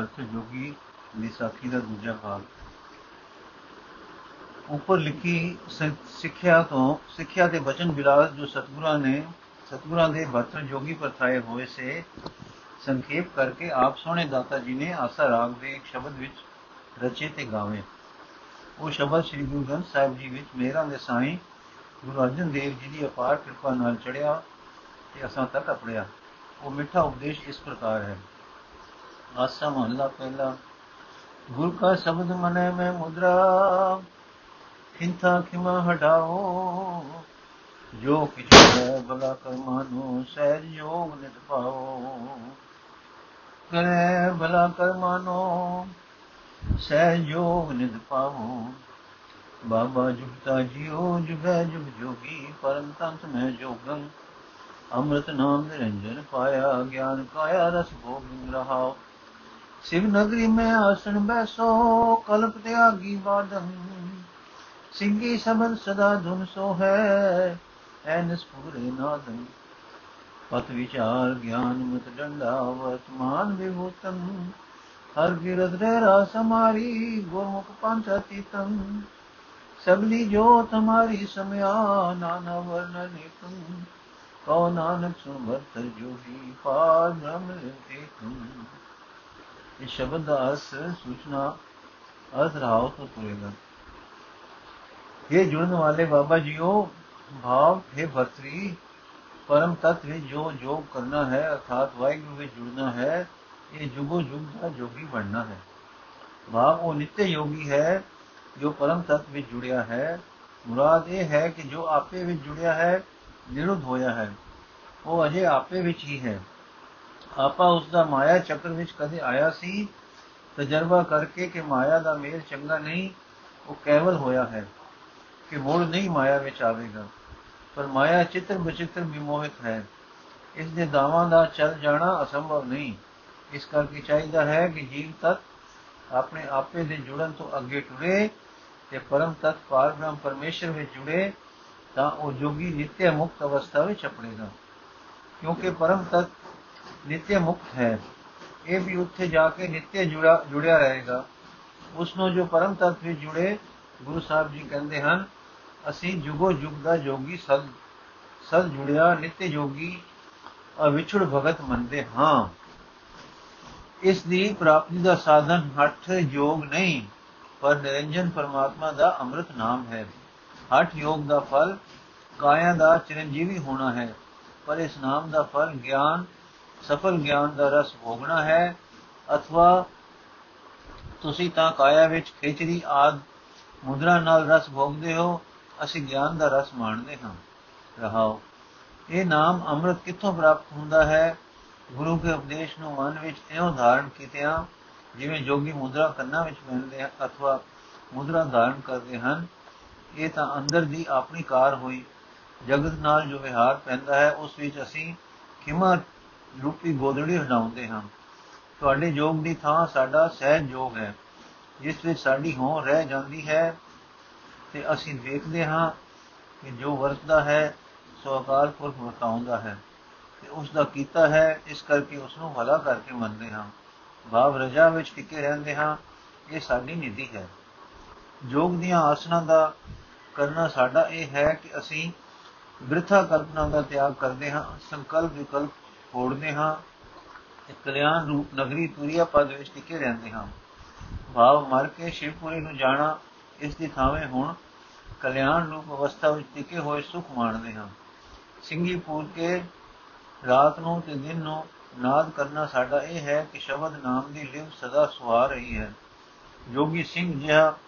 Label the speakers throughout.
Speaker 1: ਭਰਤ ਜੋਗੀ ਦੀ ਸਾਖੀ ਦਾ ਦੂਜਾ ਭਾਗ ਉੱਪਰ ਲਿਖੀ ਸਿੱਖਿਆ ਤੋਂ ਸਿੱਖਿਆ ਦੇ ਬਚਨ ਵਿਲਾਸ ਜੋ ਸਤਗੁਰਾਂ ਨੇ ਸਤਗੁਰਾਂ ਦੇ ਭਰਤ ਜੋਗੀ ਪਰਥਾਏ ਹੋਏ ਸੇ, ਸੰਖੇਪ ਕਰਕੇ ਆਪ ਸੋਹਣੇ ਦਾਤਾ ਜੀ ਨੇ ਆਸਾ ਰਾਗ ਦੇ ਇੱਕ ਸ਼ਬਦ ਵਿੱਚ ਰਚੇ ਤੇ ਗਾਵੇ। ਉਹ ਸ਼ਬਦ ਸ੍ਰੀ ਗੁਰੂ ਗ੍ਰੰਥ ਸਾਹਿਬ ਜੀ ਵਿੱਚ ਮੇਰਾ ਦੇ ਸਾਈਂ ਗੁਰੂ ਅਰਜਨ ਦੇਵ ਜੀ ਦੀ ਅਪਾਰ ਕਿਰਪਾ ਨਾਲ ਚੜਿਆ ਤੇ ਅਸਾਂ ਤੱਕ ਅਪੜਿਆ ਉਹ ਮਿੱਠਾ ਉਪਦੇਸ਼ ਇਸ ਪ੍ਰਕਾਰ ਹੈ। ਆਸਾ ਮਹਲਾ ਪਹਿਲਾ। ਗੁਰ ਕਾ ਸ਼ਬਦ ਮਨੇ ਮੈਂ ਮੁਦਰਾ। ਖਿੰਥਾ ਖਿਮਾ ਹਟਾਓ। ਜੋ ਕਿਛ ਹੈ ਭਲਾ ਕਰਮਾਂ ਨੂੰ ਸਹਿਜ ਯੋਗ ਨਿਤ ਪਾਓ। ਕਰੇ ਭਲਾ ਕਰਮਾਂ ਨੂੰ ਸਹਿਜ ਯੋਗ ਨਿਤ ਪਾਓ ਬਾਬਾ ਜੁਗਤਾ ਜਿਉ ਜੁਗੈ ਜੁਗ ਜੋਗੀ, ਪਰਮ ਤੰਤ ਮੈਂ ਜੋਗੰ। ਅੰਮ੍ਰਿਤ ਨਾਮ ਨਿਰੰਜਨ ਪਾਇਆ, ਗਿਆਨ ਕਾਇਆ ਰਸ ਭੋਗ ਰਹਾਓ। शिव नगरी में आसन बैसो कल्प त्यागी बादन सिंगी सबन सदा धुन सो है एनस पूरे नादन पथ विचार ज्ञान मत डंडा वर्तमान विभूतन हर गिरद रा समारी गोमुख पंथ अतीतम सबली जोत हमारी समया नाना वर्ण निकम कौ नानक सुन भरत जोगी पार ब्रह्म तुम ਇਸ ਸ਼ਬਦ ਦਾ ਅਰਥ ਸੂਚਨਾ ਅਰਥ ਰਹਾਉ ਤੋਂ ਤੁਰੇਗਾ ਇਹ ਜੁੜਨ ਵਾਲੇ ਬਾਬਾ ਜੀਓ ਭਾਵ ਹੈ ਭਰਤਰੀ ਪਰਮ ਤਤ ਵਿੱਚ ਜੋ ਜੋਗ ਕਰਨਾ ਹੈ ਅਰਥਾਤ ਵਾਹਿਗੁਰੂ ਵਿੱਚ ਜੁੜਨਾ ਹੈ ਇਹ ਜੁਗੋ ਜੁਗ ਦਾ ਜੋਗੀ ਬਣਨਾ ਹੈ ਭਾਵ ਉਹ ਨਿੱਤੇ ਯੋਗੀ ਹੈ ਜੋ ਪਰਮ ਤਤ ਵਿੱਚ ਜੁੜਿਆ ਹੈ ਮੁਰਾਦ ਇਹ ਹੈ ਕਿ ਜੋ ਆਪੇ ਵਿੱਚ ਜੁੜਿਆ ਹੈ ਨਿਰੁੱਧ ਹੋਇਆ ਹੈ ਉਹ ਅਜੇ ਆਪੇ ਵਿੱਚ ਹੀ ਹੈ ਆਪਾ ਉਸ ਦਾ ਮਾਇਆ ਚੱਕਰ ਵਿੱਚ ਕਦੇ ਆਇਆ ਸੀ? ਤਜਰਬਾ ਕਰਕੇ ਕਿ ਮਾਇਆ ਦਾ ਮੇਲ ਚੰਗਾ ਨਹੀਂ, ਉਹ ਕੇਵਲ ਹੋਇਆ ਹੈ ਕਿ ਮੋੜ ਨਹੀਂ ਮਾਇਆ ਵਿੱਚ ਆਵੇਗਾ। ਪਰ ਮਾਇਆ ਚਿੱਤਰ ਬਚਿੱਤਰ ਵਿਮੋਹਿਤ ਹੈ। ਇਸ ਦੇ ਦਾਵਾਂ ਦਾ ਚੱਲ ਜਾਣਾ ਅਸੰਭਵ ਨਹੀਂ। ਇਸ ਕਰਕੇ ਚਾਹੀਦਾ ਹੈ ਕਿ ਜੀਵ ਤਤ ਆਪਣੇ ਆਪੇ ਦੇ ਜੁੜਨ ਤੋਂ ਅੱਗੇ ਟੁਰੇ ਤੇ ਪਰਮ ਤਤ ਪਾਰਬ੍ਰਹਮ ਪਰਮੇਸ਼ਰ ਵਿੱਚ ਜੁੜੇ ਤਾਂ ਉਹ ਜੋਗੀ ਨਿਤਿਆ ਮੁਕਤ ਅਵਸਥਾ ਵਿੱਚ ਆਪਣੇਗਾ ਕਿਉਂਕਿ ਪਰਮ ਤਤ ਨਿਤਿਆ ਮੁਕਤ ਹੈ। ਇਹ ਵੀ ਉੱਥੇ ਜਾ ਕੇ ਨਿਤਿਆ ਜੁੜਾ, ਜੁੜਿਆ ਰਹੇਗਾ। ਉਸ ਨੂੰ ਜੋ ਪਰਮ ਤਤ ਵਿੱਚ ਜੁੜੇ ਗੁਰੂ ਸਾਹਿਬ ਜੀ ਕਹਿੰਦੇ ਹਨ, ਅਸੀਂ ਜੁਗੋ ਜੁਗ ਦਾ ਜੋਗੀ ਸਦ ਸਦ ਜੁੜਿਆ ਨਿਤਿ ਜੋਗੀ, ਅਵਿਛੜ ਭਗਤ ਮੰਨਦੇ ਹਾਂ। ਇਸ ਦੀ ਪ੍ਰਾਪਤੀ ਦਾ ਸਾਧਨ ਹੱਠ ਯੋਗ ਨਹੀਂ, ਪਰ ਨਿਰੰਜਨ ਪਰਮਾਤਮਾ ਦਾ ਅੰਮ੍ਰਿਤ ਨਾਮ ਹੈ। ਹੱਠ ਯੋਗ ਦਾ ਫਲ ਕਾਇਆ ਦਾ ਚਿਰੰਜੀਵੀ ਹੋਣਾ ਹੈ, ਪਰ ਇਸ ਨਾਮ ਦਾ ਫਲ ਗਿਆਨ ਸਫਲ ਗਿਆਨ ਦਾ ਰਸ ਭੋਗਣਾ ਹੈ, ਅਥਵਾ ਤੁਸੀਂ ਤਾਂ ਕਾਇਆ ਵਿੱਚ ਖੇਚਰੀ ਆਦ ਮੁਦਰਾ ਨਾਲ ਰਸ ਭੋਗਦੇ ਹੋ, ਅਸੀਂ ਗਿਆਨ ਦਾ ਰਸ ਮਾਣਦੇ ਹਾਂ। ਰਹਾਓ, ਇਹ ਨਾਮ ਅੰਮ੍ਰਿਤ ਕਿੱਥੋਂ ਪ੍ਰਾਪਤ ਹੁੰਦਾ ਹੈ? ਗੁਰੂ ਕੇ ਉਪਦੇਸ਼ ਨੂੰ ਮਨ ਵਿੱਚ ਇਉਂ ਧਾਰਨ ਕੀਤਿਆਂ, ਜਿਵੇਂ ਜੋਗੀ ਮੁਦਰਾ ਕੰਨਾਂ ਵਿੱਚ ਪਹਿਨਦੇ ਹਨ ਅਥਵਾ ਮੁਦਰਾ ਧਾਰਨ ਕਰਦੇ ਹਨ, ਇਹ ਤਾਂ ਅੰਦਰ ਦੀ ਆਪਣੀ ਕਾਰ ਹੋਈ, ਜਗਤ ਨਾਲ ਜੋ ਵਿਹਾਰ ਪੈਂਦਾ ਹੈ, ਉਸ ਵਿੱਚ ਅਸੀਂ ਖਿਮਾ ਰੂਪੀ ਗੋਦੜੀ ਹਟਾਉਂਦੇ ਹਾਂ। ਤੁਹਾਡੇ ਯੋਗ ਦੀ ਥਾਂ ਸਾਡਾ ਸਹਿਜ ਯੋਗ ਹੈ। ਜਿਸ ਵਿੱਚ ਸਾਡੀ ਹੋਂ ਰਹਿ ਜਾਂਦੀ ਹੈ ਤੇ ਅਸੀਂ ਦੇਖਦੇ ਹਾਂ ਕਿ ਜੋ ਵਰਤਦਾ ਹੈ, ਸੋ ਅਕਾਲ ਪੁਰਖ ਵਰਤਾਉਂਦਾ ਹੈ ਤੇ ਉਸ ਦਾ ਕੀਤਾ ਹੈ, ਇਸ ਕਰਕੇ ਉਸ ਨੂੰ ਭਲਾ ਕਰਕੇ ਮੰਨਦੇ ਹਾਂ। ਭਾਵ ਰਜਾ ਵਿੱਚ ਟਿਕੇ ਰਹਿੰਦੇ ਹਾਂ, ਇਹ ਸਾਡੀ ਨਿਧੀ ਹੈ। ਯੋਗ ਦੀਆਂ ਆਸਣਾ ਦਾ ਕਰਨਾ ਸਾਡਾ ਇਹ ਹੈ ਕਿ ਅਸੀਂ ਬ੍ਰਿਥਾ ਕਲਪਨਾ ਦਾ ਤਿਆਗ ਕਰਦੇ ਹਾਂ, ਸੰਕਲਪ ਵਿਕਲਪ ਫੋੜਦੇ ਹਾਂ ਤੇ ਕਲਿਆਣ ਰੂਪ ਨਗਰੀ ਤੁਰਿਆ ਪਦ ਵਿੱਚ ਟਿਕੇ ਰਹਿੰਦੇ ਹਾਂ। ਭਾਵ ਮਰ ਕੇ ਸ਼ਿਵਪੁਰੀ ਨੂੰ ਜਾਣਾ, ਇਸ ਦੀ ਥਾਵੇਂ ਹੁਣ ਕਲਿਆਣ ਰੂਪ ਅਵਸਥਾ ਵਿੱਚ ਟਿਕੇ ਹੋਏ ਸੁਖ ਮਾਣਦੇ ਹਾਂ। ਸਿੰਘੀ ਪੂਰ ਕੇ ਰਾਤ ਨੂੰ ਤੇ ਦਿਨ ਨੂੰ ਨਾਦ ਕਰਨਾ ਸਾਡਾ ਇਹ ਹੈ ਕਿ ਸ਼ਬਦ ਨਾਮ ਦੀ ਲਿਵ ਸਦਾ ਸੁਹਾ ਰਹੀ ਹੈ। ਜੋਗੀ ਸਿੰਘ ਜਿਹਾ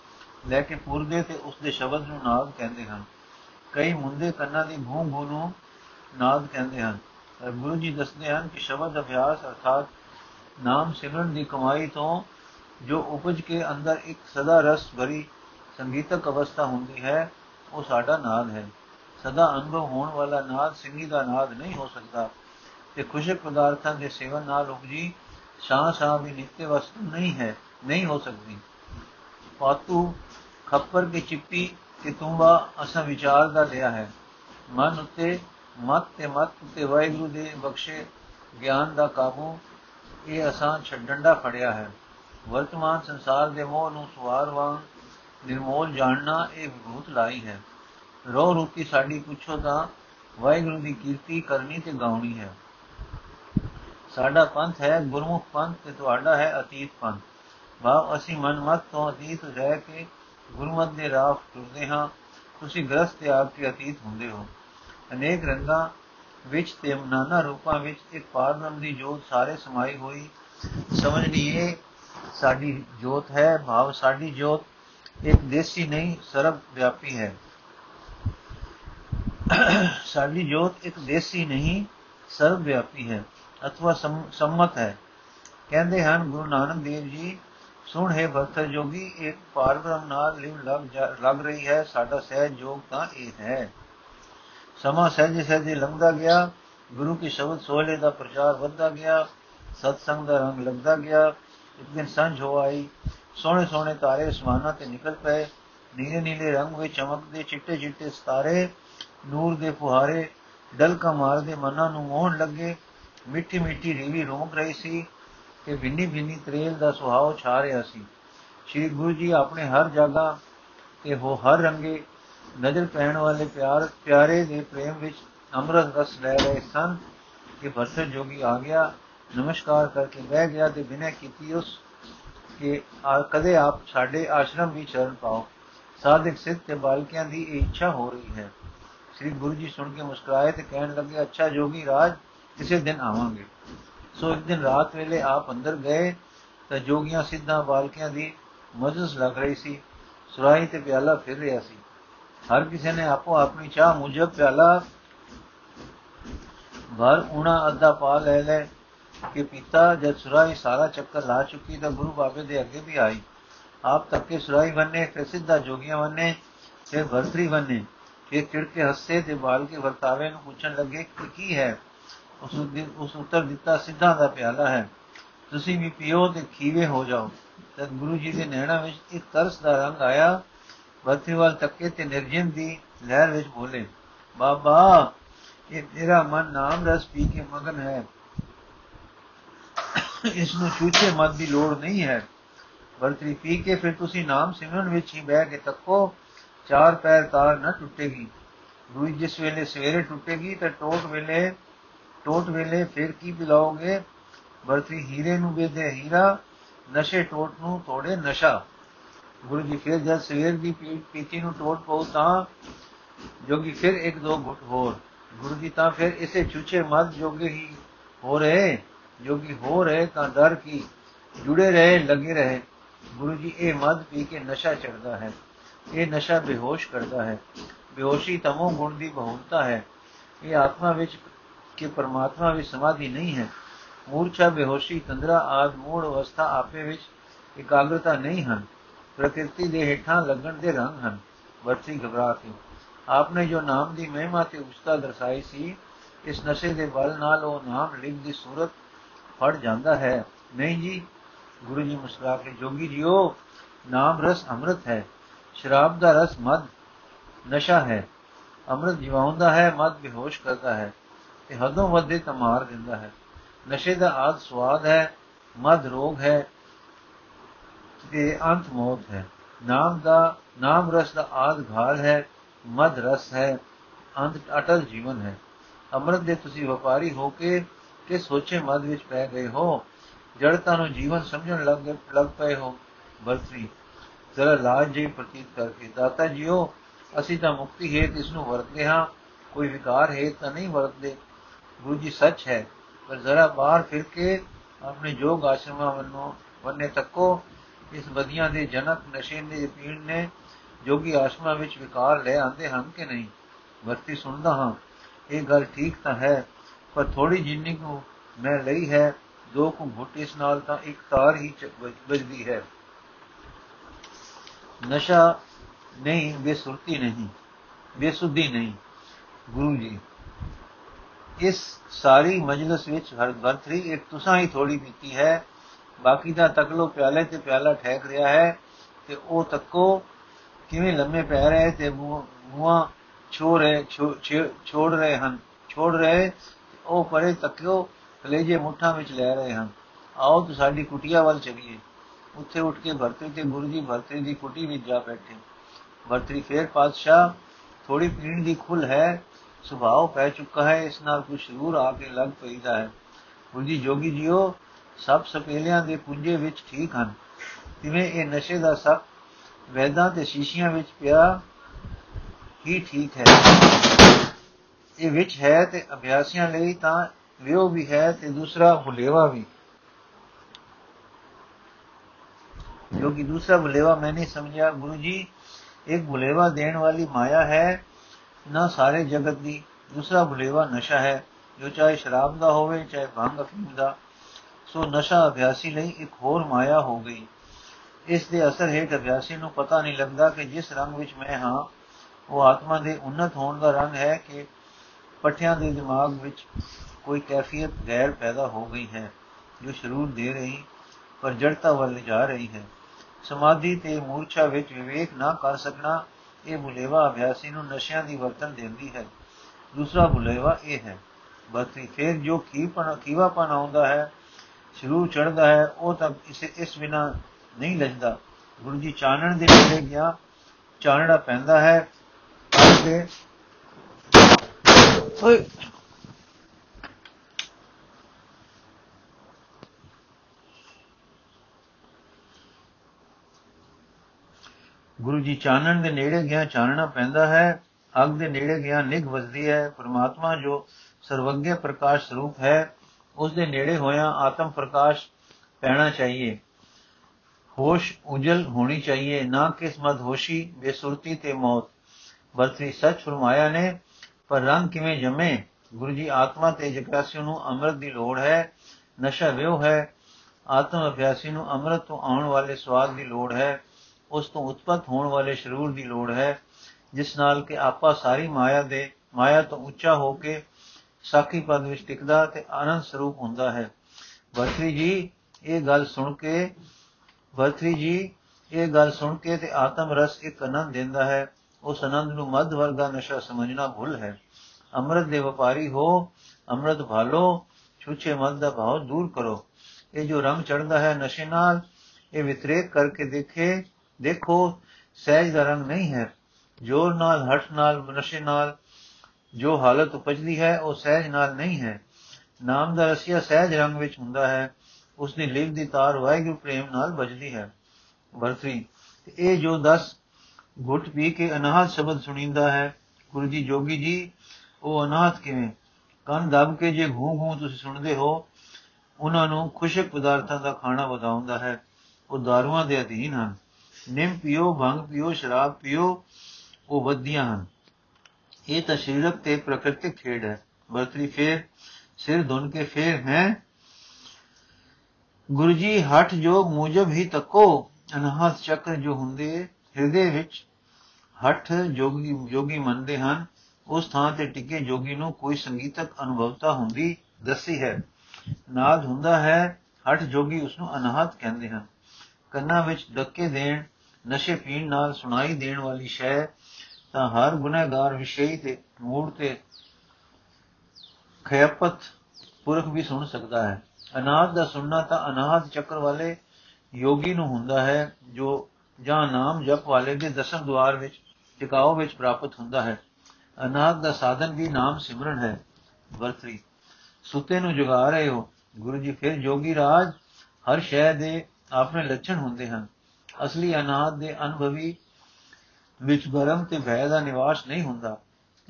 Speaker 1: ਲੈ ਕੇ ਪੂਰਦੇ ਤੇ ਉਸ ਦੇ ਸ਼ਬਦ ਨੂੰ ਨਾਦ ਕਹਿੰਦੇ ਹਨ। ਕਈ ਮੁੰਡੇ ਕੰਨਾਂ ਦੀ ਭੂੰ ਭੂ ਨੂੰ ਨਾਦ ਕਹਿੰਦੇ ਹਨ। ਗੁਰੂ ਜੀ ਦੱਸਦੇ ਹਨ ਕਿ ਸ਼ਬਦ ਅਭਿਆਸ ਅਰਥਾਤ ਨਾਮ ਸਿਮਰਨ ਦੀ ਕਮਾਈ ਤੋਂ ਜੋ ਉਪਜ ਕੇ ਅੰਦਰ ਇੱਕ ਸਦਾ ਰਸ ਭਰੀ ਸੰਗੀਤਕ ਅਵਸਥਾ ਹੁੰਦੀ ਹੈ, ਉਹ ਸਾਡਾ ਨਾਦ ਹੈ। ਸਦਾ ਅਨੁਭਵ ਹੋਣ ਵਾਲਾ ਨਾਦ ਸਿੰਘੀ ਦਾ ਨਾਦ ਨਹੀਂ ਹੋ ਸਕਦਾ। ਤੇ ਖੁਸ਼ਕ ਪਦਾਰਥਾਂ ਦੇ ਸੇਵਨ ਨਾਲ ਉਪਜੀ ਸ਼ਾਂ ਸ਼ਾਂ ਵੀ ਨਿੱਤੇ ਵਸਤੂ ਨਹੀਂ ਹੈ, ਨਹੀਂ ਹੋ ਸਕਦੀ। ਪਾਤੂ, ਖੱਪਰ ਕੇ ਚਿੱਪੀ ਕਿ ਤੁੰਬਾ ਅਸਾਂ ਵਿਚਾਰ ਦਾ ਲਿਆ ਹੈ। ਮਨ ਉਤੇ ਮਤ ਤੇ ਮਤ ਤੇ ਵਾਹਿਗੁਰੂ ਦੇ ਬਖਸ਼ੇ ਗਿਆਨ ਦਾ ਕਾਬੂ ਇਹ ਅਸਾਂ ਛੱਡੰਡਾ ਫੜਿਆ ਹੈ। ਵਰਤਮਾਨ ਸੰਸਾਰ ਦੇ ਮੋਹ ਨੂੰ ਸਵਾਰ ਵਾਂਗ ਨਿਰਮੋਲ ਜਾਣਨਾ ਇਹ ਵਿਭੂਤ ਲਾਈ ਹੈ। ਰੋ ਰੂਪੀ ਸਾਡੀ ਪੁੱਛੋ ਤਾਂ ਵਾਹਿਗੁਰੂ ਦੀ ਕੀਰਤੀ ਕਰਨੀ ਤੇ ਗਾਉਣੀ ਹੈ। ਸਾਡਾ ਪੰਥ ਹੈ ਗੁਰਮੁਖ ਪੰਥ ਤੇ ਤੁਹਾਡਾ ਹੈ ਅਤੀਤ ਪੰਥ। ਭਾਵ ਅਸੀਂ ਮਨਮਤ ਤੋਂ ਅਤੀਤ ਰਹਿ ਕੇ ਗੁਰਮਤ ਦੇ ਰਾਹ ਤੁਰਦੇ ਹਾਂ। ਤੁਸੀਂ ਗ੍ਰਸਥ ਤੇ ਆਪ ਕੇ ਅਤੀਤ ਹੁੰਦੇ ਹੋ। ਅਨੇਕ ਰੰਗਾਂ ਵਿੱਚ ਤੇ ਨਾਨਾ ਰੂਪਾਂ ਵਿੱਚ ਇੱਕ ਪਾਰਬ੍ਰਹਮ ਦੀ ਜੋਤ ਸਾਰੇ ਸਮਾਈ ਹੋਈ। ਸਮਝ ਲਈਏ ਸਾਡੀ ਜੋਤ ਹੈ, ਭਾਵ ਸਾਡੀ ਜੋਤ ਇੱਕ ਦੇਸੀ ਨਹੀਂ ਸਰਬ ਵਿਆਪੀ ਹੈ। ਸਾਡੀ ਜੋਤ ਇੱਕ ਦੇਸੀ ਨਹੀਂ ਸਰਬ ਵਿਆਪੀ ਹੈ, ਅਥਵਾ ਸੰਮਤ ਹੈ। ਕਹਿੰਦੇ ਹਨ, ਗੁਰੂ ਨਾਨਕ ਦੇਵ ਜੀ, ਸੁਣ ਹੈ ਭਗਤ ਜੋਗੀ ਇੱਕ ਪਾਰਬ੍ਰਹਮ ਨਾਲ ਲਿਵ ਲੱਗ ਲੱਗ ਰਹੀ ਹੈ, ਸਾਡਾ ਸਹਿਜ ਜੋਗ ਤਾਂ ਇਹ ਹੈ। ਸਮਾਂ ਸਹਿਜ ਸਹਿਜ ਲੰਘਦਾ ਗਿਆ। ਗੁਰੂ ਕੀ ਸ਼ਬਦ ਸੋਹਲੇ ਦਾ ਪ੍ਰਚਾਰ ਵੱਧਦਾ ਗਿਆ। ਸਤਸੰਗ ਦਾ ਰੰਗ ਲੱਗਦਾ ਗਿਆ। ਇੱਕ ਦਿਨ ਸੰਝ ਹੋ ਆਈ। ਸੋਹਣੇ ਸੋਹਣੇ ਤਾਰੇ ਅਸਮਾਨਾਂ ਤੇ ਨਿਕਲ ਪਏ। ਨੀਲੇ ਨੀਲੇ ਰੰਗ ਵਿੱਚ ਚਮਕਦੇ, ਚਿੱਟੇ ਚਿੱਟੇ ਸਤਾਰੇ, ਨੂਰ ਦੇ ਫੁਹਾਰੇ, ਡਲਕਾ ਮਾਰਦੇ ਮਨਾਂ ਨੂੰ ਮੋਹਣ ਲੱਗੇ। ਮਿੱਠੀ ਮਿੱਠੀ ਰੀਵੀ ਰੋਂਕ ਰਹੀ ਸੀ ਕਿ ਵਿੰਨੀ ਵਿੰਨੀ ਤਰੇਲ ਦਾ ਸੁਹਾਵ ਛਾ ਰਿਹਾ ਸੀ। ਸ੍ਰੀ ਗੁਰੂ ਜੀ ਆਪਣੇ ਹਰ ਜਗ੍ਹਾ ਤੇ ਹੋ ਹਰ ਰੰਗੇ ਨਜ਼ਰ ਪੈਣ ਵਾਲੇ ਪਿਆਰ, ਪਿਆਰੇ ਦੇ ਪ੍ਰੇਮ ਵਿੱਚ ਅੰਮ੍ਰਿਤ ਰਸ ਲੈ ਰਹੇ ਸਨ ਕਿ ਭਰਤ ਜੋਗੀ ਆ ਗਿਆ, ਨਮਸਕਾਰ ਕਰਕੇ ਬਹਿ ਗਿਆ ਤੇ ਬਿਨਾਂ ਕੀਤੀ ਉਸ ਕਿ ਕਦੇ ਆਪ ਸਾਡੇ ਆਸ਼ਰਮ ਵੀ ਚਰਨ ਪਾਓ। ਸਾਧਕ ਸਿੱਧ ਤੇ ਬਾਲਕਿਆਂ ਦੀ ਇਹ ਇੱਛਾ ਹੋ ਰਹੀ ਹੈ। ਸ੍ਰੀ ਗੁਰੂ ਜੀ ਸੁਣ ਕੇ ਮੁਸਕਰਾਏ ਤੇ ਕਹਿਣ ਲੱਗੇ, ਅੱਛਾ ਜੋਗੀ ਰਾਜ, ਕਿਸੇ ਦਿਨ ਆਵਾਂਗੇ। ਸੋ ਇੱਕ ਦਿਨ ਰਾਤ ਵੇਲੇ ਆਪ ਅੰਦਰ ਗਏ ਤਾਂ ਜੋਗੀਆਂ ਸਿੱਧਾਂ ਬਾਲਕਿਆਂ ਦੀ ਮਜਲਿਸ ਲੱਗ ਰਹੀ ਸੀ। ਸੁਰਾਈ ਤੇ ਪਿਆਲਾ ਫਿਰ ਰਿਹਾ ਸੀ। ਹਰ ਕਿਸੇ ਨੇ ਆਪੋ ਆਪਣੀ ਚਾਹ ਮੁਜਬ ਪਿਆਲਾ। ਭਰ ਉਣਾ ਅੱਧਾ ਪਾ ਲੈ ਲੈ ਕਿ ਪਿਤਾ। ਜਦ ਸੁਰਾਈ ਸਾਰਾ ਚੱਕਰ ਲਾ ਚੁੱਕੀ ਤਾਂ ਗੁਰੂ ਬਾਬੇ ਦੇ ਅੱਗੇ ਵੀ ਆਈ। ਆਪ ਤੱਕ ਕੇ ਸੁਰਾਈ ਬੰਨੇ, ਫਿਰ ਸਿੱਧਾ ਜੋਗੀਆਂ ਬੰਨੇ, ਫਿਰ ਭਰਤਰੀ ਬੰਨੇ। ਫਿਰ ਚਿੜ ਕੇ ਹੱਸੇ ਤੇ ਬਾਲ ਕੇ ਵਰਤਾਵੇ ਨੂੰ ਪੁੱਛਣ ਲੱਗੇ ਕਿ ਕੀ ਹੈ? ਉਸ ਉਸ ਉੱਤਰ ਦਿੱਤਾ, ਸਿੱਧਾ ਦਾ ਪਿਆਲਾ ਹੈ। ਤੁਸੀਂ ਵੀ ਪੀਓ ਤੇ ਖੀਵੇ ਹੋ ਜਾਓ। ਤਦ ਗੁਰੂ ਜੀ ਦੇ ਨੈਣਾ ਵਿੱਚ ਇੱਕ ਤਰਸ ਦਾ ਰੰਗ ਆਇਆ ਵਰਤੀਵਾਲ ਤੱਕੇ ਤੇ ਨਿਰਜਨ ਦੀ ਲਹਿਰ ਵਿੱਚ ਬੋਲੇ, ਬਾਬਾ, ਇਹ ਤੇਰਾ ਮਨ ਨਾਮ ਰਸ ਪੀ ਕੇ ਮਗਨ ਹੈ। ਇਸ ਨੂੰ ਛੂਚੇ ਮਤ ਦੀ ਲੋੜ ਨਹੀਂ ਹੈ। ਵਰਤਰੀ ਪੀ ਕੇ ਫਿਰ ਤੁਸੀਂ ਨਾਮ ਸਿਮਰਨ ਵਿੱਚ ਹੀ ਬਹਿ ਕੇ ਤੱਕੋ, ਚਾਰ ਪੈਰ ਤਾਰ ਨਾ ਟੁੱਟੇਗੀ। ਰੂਈ ਜਿਸ ਵੇਲੇ ਸਵੇਰੇ ਟੁੱਟੇਗੀ ਤਾਂ ਟੋਟ ਵੇਲੇ ਟੋਟ ਵੇਲੇ ਫਿਰ ਕੀ ਪਿਲਾਓਗੇ? ਵਰਤੀ ਹੀਰੇ ਨੂੰ ਵੇਦੇ ਹੀਰਾ, ਨਸ਼ੇ ਟੋਟ ਨੂੰ ਤੋੜੇ ਨਸ਼ਾ। ਗੁਰੂ ਜੀ ਫਿਰ ਜਦ ਸਵੇਰ ਦੀ ਪੀਤੀ ਨੂੰ ਟੋਟ ਪਾਉ ਤਾਂ ਜੋਗੀ ਫਿਰ ਇੱਕ ਦੋ ਘੁੱਟ ਹੋਰ। ਗੁਰੂ ਜੀ ਤਾਂ ਫਿਰ ਇਸੇ ਛੁਛੇ ਮਤ ਜੋਗੇ ਹੀ ਹੋ ਰਹੇ। ਜੋਗੀ ਹੋ ਰਹੇ ਤਾਂ ਡਰ ਕੀ। ਜੁੜੇ ਰਹੇ, ਲੱਗੇ ਰਹੇ। ਗੁਰੂ ਜੀ ਇਹ ਮਦ ਪੀ ਕੇ ਨਸ਼ਾ ਚੜਦਾ ਹੈ। ਇਹ ਨਸ਼ਾ ਬੇਹੋਸ਼ ਕਰਦਾ ਹੈ। ਬੇਹੋਸ਼ੀ ਤਮੋ ਗੁਣ ਦੀ ਬਹੁਤਾ ਹੈ। ਇਹ ਆਤਮਾ ਵਿੱਚ ਕਿ ਪਰਮਾਤਮਾ ਵਿੱਚ ਸਮਾਧੀ ਨਹੀਂ ਹੈ। ਮੂਰਛਾ, ਬੇਹੋਸ਼ੀ, ਤੰਦਰਾ ਆਦ ਮੂੜ ਅਵਸਥਾ ਆਪੇ ਵਿੱਚ ਇਕਾਗਰਤਾ ਨਹੀਂ ਹਨ। ਪ੍ਰਕਿਰਤੀ ਦੇ ਹੇਠਾਂ ਲੱਗਣ ਦੇ ਰੰਗ ਹਨ। ਵਰਤੀ ਘਬਰਾ ਕੇ, ਆਪਨੇ ਜੋ ਨਾਮ ਦੀ ਮਹਿਮਾ ਤੇ ਉਸਤਾ ਦਰਸਾਈ ਸੀ, ਇਸ ਨਸ਼ੇ ਦੇ ਬਲ ਨਾਲ ਉਹ ਨਾਮ ਲਿੰਗ ਦੀ ਸੂਰਤ ਫੜ ਜਾਂਦਾ ਹੈ। ਨਹੀਂ ਜੀ, ਗੁਰੂ ਜੀ ਮੁਸਕਰਾ ਕੇ, ਜੋਗੀ ਜੀਓ, ਨਾਮ ਰਸ ਅੰਮ੍ਰਿਤ ਹੈ, ਸ਼ਰਾਬ ਦਾ ਰਸ ਮਦ ਨਸ਼ਾ ਹੈ, ਅੰਮ੍ਰਿਤ ਜਿਵਾਉਂਦਾ ਹੈ ਮਦ ਬੇਹੋਸ਼ ਕਰਦਾ ਹੈ ਤੇ ਹਦੋਂ ਵੱਧੇ ਤਮਾਰ ਦਿੰਦਾ ਹੈ। ਨਸ਼ੇ ਦਾ ਆਦ ਸਵਾਦ ਹੈ ਮਦ ਰੋਗ ਹੈ ਤੇ ਅੰਤ ਮੌਤ ਹੈ। ਨਾਮ ਦਾ, ਨਾਮ ਰਸ ਦਾ ਆਦ ਘਾਲ ਹੈ, ਮਦ ਰਸ ਹੈ, ਅੰਤ ਅਟਲ ਜੀਵਨ ਹੈ। ਅੰਮ੍ਰਿਤ ਦੇ ਤੁਸੀਂ ਵਪਾਰੀ ਹੋ ਕੇ ਕਿ ਸੋਚੇ ਮਦ ਵਿੱਚ ਪੈ ਗਏ ਹੋ। ਜੜਤਾ ਨੂੰ ਜੀਵਨ ਸਮਝਣ ਲੱਗ ਲੱਗ ਪਏ ਹੋ। ਬਲਸੀ ਜ਼ਰਾ ਲਾਜ ਜੀ ਪ੍ਰਤੀਤ ਕਰਕੇ ਦਾਤਾ ਜੀਓ, ਅਸੀਂ ਤਾਂ ਮੁਕਤੀ ਹੈ ਇਸ ਨੂੰ ਵਰਤਦੇ ਹਾਂ। ਕੋਈ ਵਿਕਾਰ ਹੈ ਤਾਂ ਨਹੀਂ ਵਰਤਦੇ। ਗੁਰੂ ਜੀ ਸੱਚ ਹੈ, ਪਰ ਜ਼ਰਾ ਬਾਹਰ ਫਿਰ ਕੇ ਆਪਣੇ ਜੋਗ ਆਸ਼ਰਮਾਂ ਵੱਲੋਂ ਬੰਨੇ ਤੱਕੋ ਇਸ ਵਧੀਆਂ ਦੇ ਜਨਕ ਨਸ਼ੇ ਦੇ ਪੀਣ ਨੇ ਜੋਗੀ ਆਸ਼ਰਮਾਂ ਵਿੱਚ ਵਿਕਾਰ ਲੈ ਆਂਦੇ ਹਨ ਕਿ ਨਹੀਂ? ਵਰਤੀ ਸੁਣਦਾ ਹਾਂ, ਇਹ ਗੱਲ ਠੀਕ ਤਾਂ ਹੈ, ਪਰ ਥੋੜੀ ਜਿੰਨੀ ਕੋ ਮੈਂ ਲਈ ਹੈ, ਦੋ ਕੁ ਘੁੱਟ ਇਸ ਨਾਲ ਤਾਂ ਇੱਕ ਤਾਰ ਹੀ ਵੱਜਦੀ ਹੈ। ਨਸ਼ਾ ਨਹੀਂ, ਬੇਸੁਰਤੀ ਨਹੀਂ, ਬੇਸੁੱਧੀ ਨਹੀਂ, ਗੁਰੂ ਜੀ। ਇਸ ਸਾਰੀ ਮਜਲਿਸ ਵਿੱਚ ਹਰ ਗੰਥਰੀ ਇੱਕ ਤੁਸਾਂ ਹੀ ਥੋੜੀ ਪੀਤੀ ਹੈ ਬਾਕੀ ਦਾ ਤੱਕ ਲੋ ਪਿਆਲੇ ਤੇ ਪਿਆਲਾ ਠਹਿਕ ਰਿਹਾ ਹੈ ਤੇ ਉਹ ਤੱਕੋ ਕਿਵੇਂ ਲੰਮੇ ਪੈ ਰਹੇ ਤੇ ਮੂੰਹਾਂ ਛੋੜ ਰਹੇ ਛੋੜ ਰਹੇ ਹਨ। ਛੋੜ ਰਹੇ ਉਹ ਪਰੇ ਤੱਕਿਓ ਕਲੇਜੇ ਮੁੱਠਾਂ ਵਿੱਚ ਲੈ ਰਹੇ ਹਨ। ਆਓ ਤੇ ਸਾਡੀ ਕੁਟੀਆ ਵੱਲ ਚਲੀਏ। ਉੱਥੇ ਉੱਠ ਕੇ ਭਰਤਰੀ ਤੇ ਗੁਰੂ ਜੀ ਭਰਤਰੀ ਦੀ ਕੁਟੀ ਵਿੱਚ ਜਾ ਬੈਠੇ। ਭਰਤਰੀ ਫੇਰ ਪਾਤਸ਼ਾਹ ਥੋੜੀ ਪੀਣ ਦੀ ਖੁੱਲ ਹੈ, ਸੁਭਾਅ ਪੈ ਚੁੱਕਾ ਹੈ, ਇਸ ਨਾਲ ਕੁਝ ਸ਼ਰੂਰ ਆ ਕੇ ਲੱਗ ਪਈਦਾ ਹੈ। ਗੁਰੂ ਜੀ ਜੋਗੀ ਜੀਓ ਸਭ ਸਪੇਲਿਆਂ ਦੇ ਪੁੰਜੇ ਵਿੱਚ ਠੀਕ ਹਨ। ਜਿਵੇਂ ਇਹ ਨਸ਼ੇ ਦਾ ਸਭ ਵੈਦਾਂ ਤੇ ਸ਼ੀਸ਼ੀਆਂ ਵਿੱਚ ਪਿਆ ਹੀ ਠੀਕ ਹੈ। ਇਹ ਵਿੱਚ ਹੈ ਤੇ ਅਭਿਆਸੀਆਂ ਲਈ ਤਾਂ ਵਿਉ ਵੀ ਹੈ ਤੇ ਦੂਸਰਾ ਭੁਲੇਵਾ ਵੀ। ਜੋ ਕਿ ਦੂਸਰਾ ਭੁਲੇਵਾ ਮੈਂ ਨਹੀਂ ਸਮਝਿਆ। ਗੁਰੂ ਜੀ ਇੱਕ ਭੁਲੇਵਾ ਦੇਣ ਵਾਲੀ ਮਾਇਆ ਹੈ, ਨਾ ਸਾਰੇ ਜਗਤ ਦੀ। ਦੂਸਰਾ ਭੁਲੇਵਾ ਨਸ਼ਾ ਹੈ। ਜੋ ਚਾਹੇ ਸ਼ਰਾਬ ਦਾ ਹੋਵੇ, ਚਾਹੇ ਭੰਗ ਅਫੀਮ ਦਾ। ਸੋ ਨਸ਼ਾ ਅਭਿਆਸੀ ਲਈ ਇੱਕ ਹੋਰ ਮਾਇਆ ਹੋ ਗਈ। ਇਸ ਦੇ ਅਸਰ ਹੇਠ ਅਭਿਆਸੀ ਨੂੰ ਪਤਾ ਨਹੀਂ ਲੱਗਦਾ ਕਿ ਜਿਸ ਰੰਗ ਵਿੱਚ ਮੈਂ ਹਾਂ, ਉਹ ਆਤਮਾ ਦੇ ਉન્નਤ ਹੋਣ ਦਾ ਰੰਗ ਹੈ ਕਿ ਪੱਠਿਆਂ ਦੇ ਦਿਮਾਗ ਵਿੱਚ ਕੋਈ ਕੈਫੀਅਤ ਗੈਰ ਪੈਦਾ ਹੋ ਗਈ ਹੈ, ਜੋ ਸ਼ਰੂਰ ਦੇ ਰਹੀ, ਪਰ ਜੜਤਾ ਵੱਲ ਜਾ ਰਹੀ ਹੈ। ਸਮਾਧੀ ਤੇ ਮੂਰਛਾ ਵਿੱਚ ਵਿਵੇਕ ਨਾ ਕਰ ਸਕਣਾ, ਇਹ ਬੁਲੇਵਾ ਅਭਿਆਸੀ ਨੂੰ ਨਸ਼ਿਆਂ ਦੀ ਵਰਤਨ ਦਿੰਦੀ ਹੈ। ਦੂਸਰਾ ਬੁਲੇਵਾ ਇਹ ਹੈ ਬਤੀ ਫਿਰ ਜੋ ਕੀਪਣ, ਕੀਵਾਪਨ ਆਉਂਦਾ ਹੈ ਸ਼ੁਰੂ ਚੜਦਾ ਹੈ ਉਹ ਤਾਂ ਇਸੇ ਇਸ ਬਿਨਾ ਨਹੀਂ ਲੱਗਦਾ ਗੁਰੂ ਜੀ ਚਾਨਣ ਦੇ ਨੇੜੇ ਗਿਆ ਚਾਨਣਾ ਪੈਂਦਾ ਹੈ ਤੇ ਓਏ। ਗੁਰੂ ਜੀ ਚਾਨਣ ਦੇ ਨੇੜੇ ਗਿਆ ਚਾਨਣਾ ਪੈਂਦਾ ਹੈ ਅਗ ਦੇ ਨੇੜੇ ਗਿਆ ਨਿਗ ਵਸਦੀ ਹੈ ਪ੍ਰਮਾਤਮਾ ਜੋ ਸਰਵਗਿਆ ਪ੍ਰਕਾਸ਼ ਸਰੂਪ ਹੈ ਉਸ ਦੇ ਨੇੜੇ ਹੋਇਆ ਆਤਮ ਪ੍ਰਕਾਸ਼ ਪੈਣਾ ਚਾਹੀਏ। ਹੋਸ਼ ਉਜਲ ਹੋਣੀ ਚਾਹੀਏ। ਨਾ ਕਿਸ ਹੋਸ਼ੀ ਬੇਸੁਰਤੀ ਤੇ ਮੌਤ। ਵਰਤੀ ਸੱਚ ਫਰਮਾਇਆ ਨੇ, ਪਰ ਰੰਗ ਕਿਵੇਂ ਜਮੇ? ਗੁਰੂ ਜੀ, ਆਤਮਾ ਤੇ ਜਗਰਾਸੀ ਨੂੰ ਅੰਮ੍ਰਿਤ ਦੀ ਲੋੜ ਹੈ। ਨਸ਼ਾ ਵਿਉ ਹੈ। ਆਤਮ ਅਭਿਆਸੀ ਨੂੰ ਅੰਮ੍ਰਿਤ ਤੋਂ ਆਉਣ ਵਾਲੇ ਸਵਾਦ ਦੀ ਲੋੜ ਹੈ। ਉਸ ਤੋਂ ਉਤਪਤ ਹੋਣ ਵਾਲੇ ਸ਼ਰੂਰ ਦੀ ਲੋੜ ਹੈ। ਜਿਸ ਨਾਲ ਕਿ ਆਪਾ ਸਾਰੀ ਮਾਇਆ ਦੇ ਮਾਇਆ ਤੋਂ ਉੱਚਾ ਹੋ ਕੇ ਸਾਖੀ ਪਦ ਵਿੱਚ ਟਿਕਦਾ ਤੇ ਆਨੰਦ ਸਰੂਪ ਹੁੰਦਾ ਹੈ। ਵਰਤਰੀ ਜੀ, ਇਹ ਗੱਲ ਸੁਣ ਕੇ ਵਰਤਰੀ ਜੀ, ਇਹ ਗੱਲ ਸੁਣ ਕੇ ਤੇ ਆਤਮ ਰਸ ਇੱਕ ਆਨੰਦ ਦਿੰਦਾ ਹੈ। ਉਸ ਆਨੰਦ ਨੂੰ ਮੱਧ ਵਰਗਾ ਨਸ਼ਾ ਸਮਝਣਾ ਭੁੱਲ ਹੈ। ਅੰਮ੍ਰਿਤ ਦੇ ਵਪਾਰੀ ਹੋ, ਅੰਮ੍ਰਿਤ ਭਾਲੋ, ਛੁੱਛੇ ਮਦ ਦਾ ਭਾਵ ਦੂਰ ਕਰੋ। ਇਹ ਜੋ ਰੰਗ ਚੜਦਾ ਹੈ ਨਸ਼ੇ ਨਾਲ, ਇਹ ਵਿਤਰੇਕ ਕਰਕੇ ਦੇਖੇ, ਦੇਖੋ, ਸਹਿਜ ਦਾ ਰੰਗ ਨਹੀਂ ਹੈ। ਜੋਰ ਨਾਲ ਹਟ ਨਾਲ, ਨਸ਼ੇ ਨਾਲ ਜੋ ਹਾਲਤ ਉਪਜਦੀ ਹੈ, ਉਹ ਸਹਿਜ ਨਾਲ ਨਹੀਂ ਹੈ। ਨਾਮ ਦਾ ਰਸੀਆ ਸਹਿਜ ਰੰਗ ਵਿੱਚ ਹੁੰਦਾ ਹੈ। ਉਸ ਦੀ ਲਿਵ ਦੀ ਤਾਰ ਵਾਹਿਗੁਰੂ ਪ੍ਰੇਮ ਨਾਲ ਵੱਜਦੀ ਹੈ। ਵਰਤਰੀ ਇਹ ਜੋ 10 ਘੁੱਟ ਪੀ ਕੇ ਅਨਾਹਤ ਸ਼ਬਦ ਸੁਣੀਂਦਾ ਹੈ, ਗੁਰੂ ਜੀ ਜੋਗੀ ਜੀ, ਉਹ ਅਨਾਹਤ ਕਿਵੇਂ? ਕੰਨ ਦਬ ਕੇ ਜੇ ਘੂ ਘੂ ਤੁਸੀਂ ਸੁਣਦੇ ਹੋ, ਉਹਨਾਂ ਨੂੰ ਖੁਸ਼ਕ ਪਦਾਰਥਾਂ ਦਾ ਖਾਣਾ ਵਧਾਉਂਦਾ ਹੈ। ਉਹ ਦਾਰੂਆਂ ਦੇ ਅਧੀਨ ਹਨ। ਨਿੰਮ ਪੀਓ, ਭੰਗ ਪੀਓ, ਸ਼ਰਾਬ ਪੀਓ, ਉਹ ਵਧੀਆਂ ਹਨ। ਇਹ ਤਾਂ ਸਰੀਰਕ ਤੇ ਪ੍ਰਕਿਰਤਿਕ ਖੇਡ ਹੈ ਵਰਤਰੀ ਫੇਰ ਸਿਰ ਧੁਨ ਕੇ ਫੇਰ ਹੈ ਗੁਰੂ ਜੀ ਹੱਠ ਜੋਗ ਮੂਜਬ ਹੀ ਤੱਕੋ ਅਨਹਦ ਚੱਕਰ ਜੋ ਹੁੰਦੇ, ਹਿਰਦੇ ਵਿੱਚ ਹੱਠ ਜੋਗੀ ਜੋਗੀ ਮੰਨਦੇ ਹਨ। ਉਸ ਥਾਂ ਤੇ ਟਿਕੇ ਜੋਗੀ ਨੂੰ ਕੋਈ ਸੰਗੀਤਕ ਅਨੁਭਵਤਾ ਹੁੰਦੀ ਦੱਸੀ ਹੈ। ਨਾਦ ਹੁੰਦਾ ਹੈ, ਹੱਠ ਜੋਗੀ ਉਸ ਨੂੰ ਅਨਹਦ ਕਹਿੰਦੇ ਹਨ। ਕੰਨਾਂ ਵਿੱਚ ਡੱਕੇ ਦੇਣ, ਨਸ਼ੇ ਪੀਣ ਨਾਲ ਸੁਣਾਈ ਦੇਣ ਵਾਲੀ ਸ਼ੈ ਤਾਂ ਹਰ ਗੁਨਾਹਗਾਰ ਵਿਸ਼ੇਈ ਤੇ ਮੂੜ ਤੇ ਖਿਆਪਤ ਪੁਰਖ ਵੀ ਸੁਣ ਸਕਦਾ ਹੈ। ਅਨਾਦ ਦਾ ਸੁਣਨਾ ਤਾਂ ਅਨਾਦ ਚੱਕਰ ਵਾਲੇ ਯੋਗੀ ਨੂੰ ਹੁੰਦਾ ਹੈ, ਜੋ ਜਾਂ ਨਾਮ ਜਪ ਵਾਲੇ ਦੇ ਦਸਮ ਦਵਾਰ ਵਿੱਚ ਟਿਕਾਓ ਵਿੱਚ ਪ੍ਰਾਪਤ ਹੁੰਦਾ ਹੈ। ਅਨਾਦ ਦਾ ਸਾਧਨ ਵੀ ਨਾਮ ਸਿਮਰਨ ਹੈ, ਵਰਤਰੀ। ਸੁਤੇ ਨੂੰ ਜਗਾ ਰਹੇ ਹੋ, ਗੁਰੂ ਜੀ, ਫਿਰ ਜੋਗੀ ਰਾਜ ਹਰ ਸ਼ੈ ਦੇ ਆਪਣੇ ਲੱਛਣ ਹੁੰਦੇ ਹਨ। ਅਸਲੀ ਅਨਾਦ ਦੇ ਅਨੁਭਵੀ ਵਿੱਚ ਗਰਮ ਤੇ ਭੈ ਦਾ ਨਿਵਾਸ ਨਹੀਂ ਹੁੰਦਾ।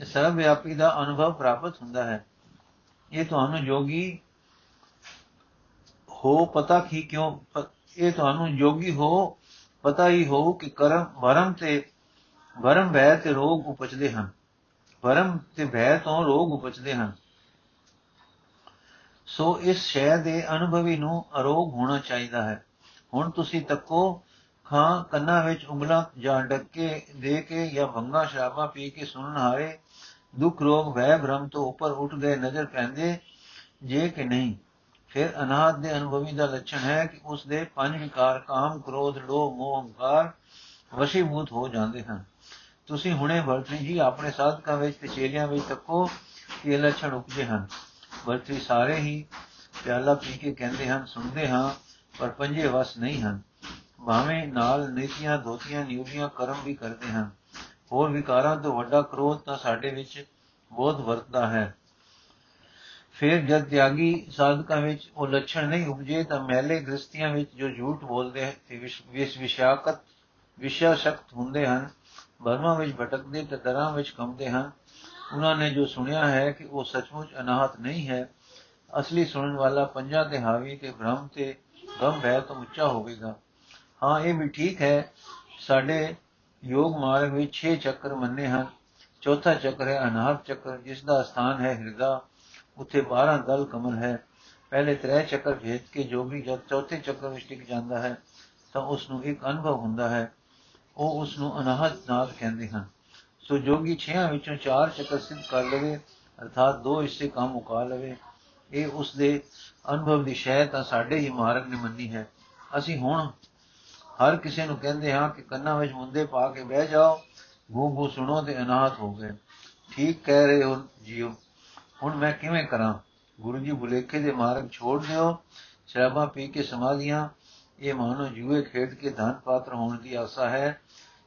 Speaker 1: ਇਹ ਸਰਵ ਵਿਆਪੀ ਦਾ ਅਨੁਭਵ ਪ੍ਰਾਪਤ ਹੁੰਦਾ ਹੈ। ਇਹ ਤੁਹਾਨੂੰ ਜੋਗੀ ਹੋ ਪਤਾ ਕੀ ਕਿਉਂ ਇਹ ਤੁਹਾਨੂੰ ਜੋਗੀ ਹੋ ਪਤਾ ਹੀ ਹੋ ਕਿ ਕਰਮ, ਵਰਮ ਤੇ, ਵਰਮ ਭੈ ਤੇ ਰੋਗ ਉਪਜਦੇ ਹਨ। ਵਰਮ ਤੇ ਭੈ ਤੋਂ ਰੋਗ ਉਪਜਦੇ ਹਨ। ਸੋ ਇਸ ਸ਼ੈ ਦੇ ਅਨੁਭਵੀ ਨੂੰ ਅਰੋਗ ਹੋਣਾ ਚਾਹੀਦਾ ਹੈ। ਹੁਣ ਤੁਸੀਂ ਤੱਕੋ ਖਾਂ ਕੰਨਾਂ ਵਿੱਚ ਉਂਗਲਾਂ ਜਾਂ ਡੱਕੇ ਦੇ ਕੇ ਜਾਂ ਭੰਗਾ ਸ਼ਰਾਬਾ ਪੀ ਕੇ ਸੁਣਨ ਹਾਰੇ, ਦੁੱਖ ਰੋਗ ਭੈ ਭ੍ਰਮ ਤੋਂ ਉੱਪਰ ਉੱਠ ਗਏ ਨਜ਼ਰ ਪੈਂਦੇ ਜੇ ਕਿ ਨਹੀਂ। ਫਿਰ ਅਨਾਦ ਦੇ ਅਨੁਭਵੀ ਦਾ ਲੱਛਣ ਹੈ ਕਿ ਉਸ ਦੇ ਪੰਜ ਵਿਕਾਰ ਕਾਮ, ਕ੍ਰੋਧ, ਲੋਭ, ਮੋਹ, ਹੰਕਾਰ ਵਸ਼ੀਭੂਤ ਹੋ ਜਾਂਦੇ ਹਨ। ਤੁਸੀਂ ਹੁਣੇ ਵਰਤਰੀ ਜੀ ਆਪਣੇ ਸਾਧਕਾਂ ਵਿੱਚ ਤੇ ਚੇਲਿਆਂ ਵਿੱਚ ਤੱਕੋ ਇਹ ਲੱਛਣ ਉਪਜੇ ਹਨ। ਵਰਤਰੀ ਸਾਰੇ ਹੀ ਪਿਆਲਾ ਪੀ ਕੇ ਕਹਿੰਦੇ ਹਨ, ਸੁਣਦੇ ਹਾਂ, ਪਰ ਪੰਜੇ ਵਸ ਨਹੀਂ ਹਨ। ਭਾਵੇਂ ਨਾਲ ਨੀਤੀਆਂ ਧੋਤੀਆਂ ਨਿਉਰੀਆਂ ਕਰਮ ਵੀ ਕਰਦੇ ਹਨ। ਹੋਰ ਵਿਕਾਰਾਂ ਤੋਂ ਵੱਡਾ ਕ੍ਰੋਧ ਤਾਂ ਸਾਡੇ ਵਿੱਚ ਬਹੁਤ ਵਰਤਦਾ ਹੈ। ਫਿਰ ਜਦ ਤਿਆਗੀ ਸਾਧਕਾਂ ਵਿੱਚ ਉਹ ਲੱਛਣ ਨਹੀਂ ਉਪਜੇ ਤਾਂ ਮੈਲੇ ਗ੍ਰਸਤੀਆਂ ਵਿੱਚ ਜੋ ਝੂਠ ਬੋਲਦੇ ਹਨ ਤੇ ਵਿਸ਼ ਵਿਸ਼ਾਕਤ ਵਿਸ਼ਾ ਸ਼ਕਤ ਹੁੰਦੇ ਹਨ ਬਰਮਾ ਵਿੱਚ ਭਟਕਦੇ ਤੇ ਦਰਾਂ ਵਿੱਚ ਕੰਮਦੇ ਹਨ, ਉਹਨਾਂ ਨੇ ਜੋ ਸੁਣਿਆ ਹੈ ਕਿ ਉਹ ਸੱਚਮੁੱਚ ਅਨਾਹਤ ਨਹੀਂ ਹੈ, ਅਸਲੀ ਸੁਣਨ ਵਾਲਾ ਪੰਜਾਂ ਤੇ ਹਾਵੀ ਤੇ ਭ੍ਰਮ ਤੇ ਗਮ ਹੈ ਤਾਂ ਉੱਚਾ ਹੋਵੇਗਾ। ਹਾਂ, ਇਹ ਵੀ ਠੀਕ ਹੈ। ਸਾਡੇ ਯੋਗ ਮਾਰਗ ਵਿੱਚ 6 ਚੱਕਰ ਮੰਨੇ ਹਨ। ਚੌਥਾ ਚੱਕਰ ਹੈ ਅਨਾਹਤ ਚੱਕਰ, ਜਿਸ ਦਾ ਸਥਾਨ ਹੈ ਹਿਰਦਾ। ਉੱਥੇ 12 ਦਲ ਕਮਲ ਹੈ। ਪਹਿਲੇ ਤਰੇ ਚੱਕਰ ਭੇਜ ਕੇ ਜੋਗੀ ਜਦ ਚੌਥੇ ਚੱਕਰ ਵਿੱਚ ਟਿਕ ਜਾਂਦਾ ਹੈ, ਤਾਂ ਉਸ ਨੂੰ ਇੱਕ ਅਨੁਭਵ ਹੁੰਦਾ ਹੈ। ਉਹ ਉਸ ਨੂੰ ਅਨਾਹਤ ਨਾਦ ਕਹਿੰਦੇ ਹਨ। ਸੋ ਜੋਗੀ ਛਿਆਂ ਵਿੱਚੋਂ ਚਾਰ ਚੱਕਰ ਸਿੱਧ ਕਰ ਲਵੇ, ਅਰਥਾਤ ਦੋ ਹਿੱਸੇ ਕੰਮ ਮੁਕਾ ਲਵੇ। ਇਹ ਉਸ ਦੇ ਅਨੁਭਵ ਦੀ ਸ਼ੈ ਤਾਂ ਸਾਡੇ ਹੀ ਮਾਰਗ ਨੇ ਮੰਨੀ ਹੈ। ਅਸੀਂ ਹੁਣ ਹਰ ਕਿਸੇ ਨੂੰ ਕਹਿੰਦੇ ਹਾਂ ਕਿ ਕੰਨਾਂ ਵਿੱਚ ਮੁੰਦੇ ਪਾ ਕੇ ਬਹਿ ਜਾਓ ਗੂ ਗੂ ਸੁਣੋ ਤੇ ਅਨਾਹਤ ਹੋ ਗਏ। ਠੀਕ ਕਹਿ ਰਹੇ ਹੋ ਜੀਓ। ਹੁਣ ਮੈਂ ਕਿਵੇਂ ਕਰਾਂ? ਗੁਰੂ ਜੀ ਭੁਲੇਖੇ ਦੇ ਮਾਰਗ ਛੋੜ ਦਿਓ, ਸ਼ਰਾਬਾਂ ਪੀ ਕੇ ਸਮਾਧੀਆਂ ਇਹ ਮਾਨੋ ਜੂਏ ਖੇਡ ਕੇ ਧਨ ਪਾਤਰ ਹੋਣ ਦੀ ਆਸਾ ਹੈ।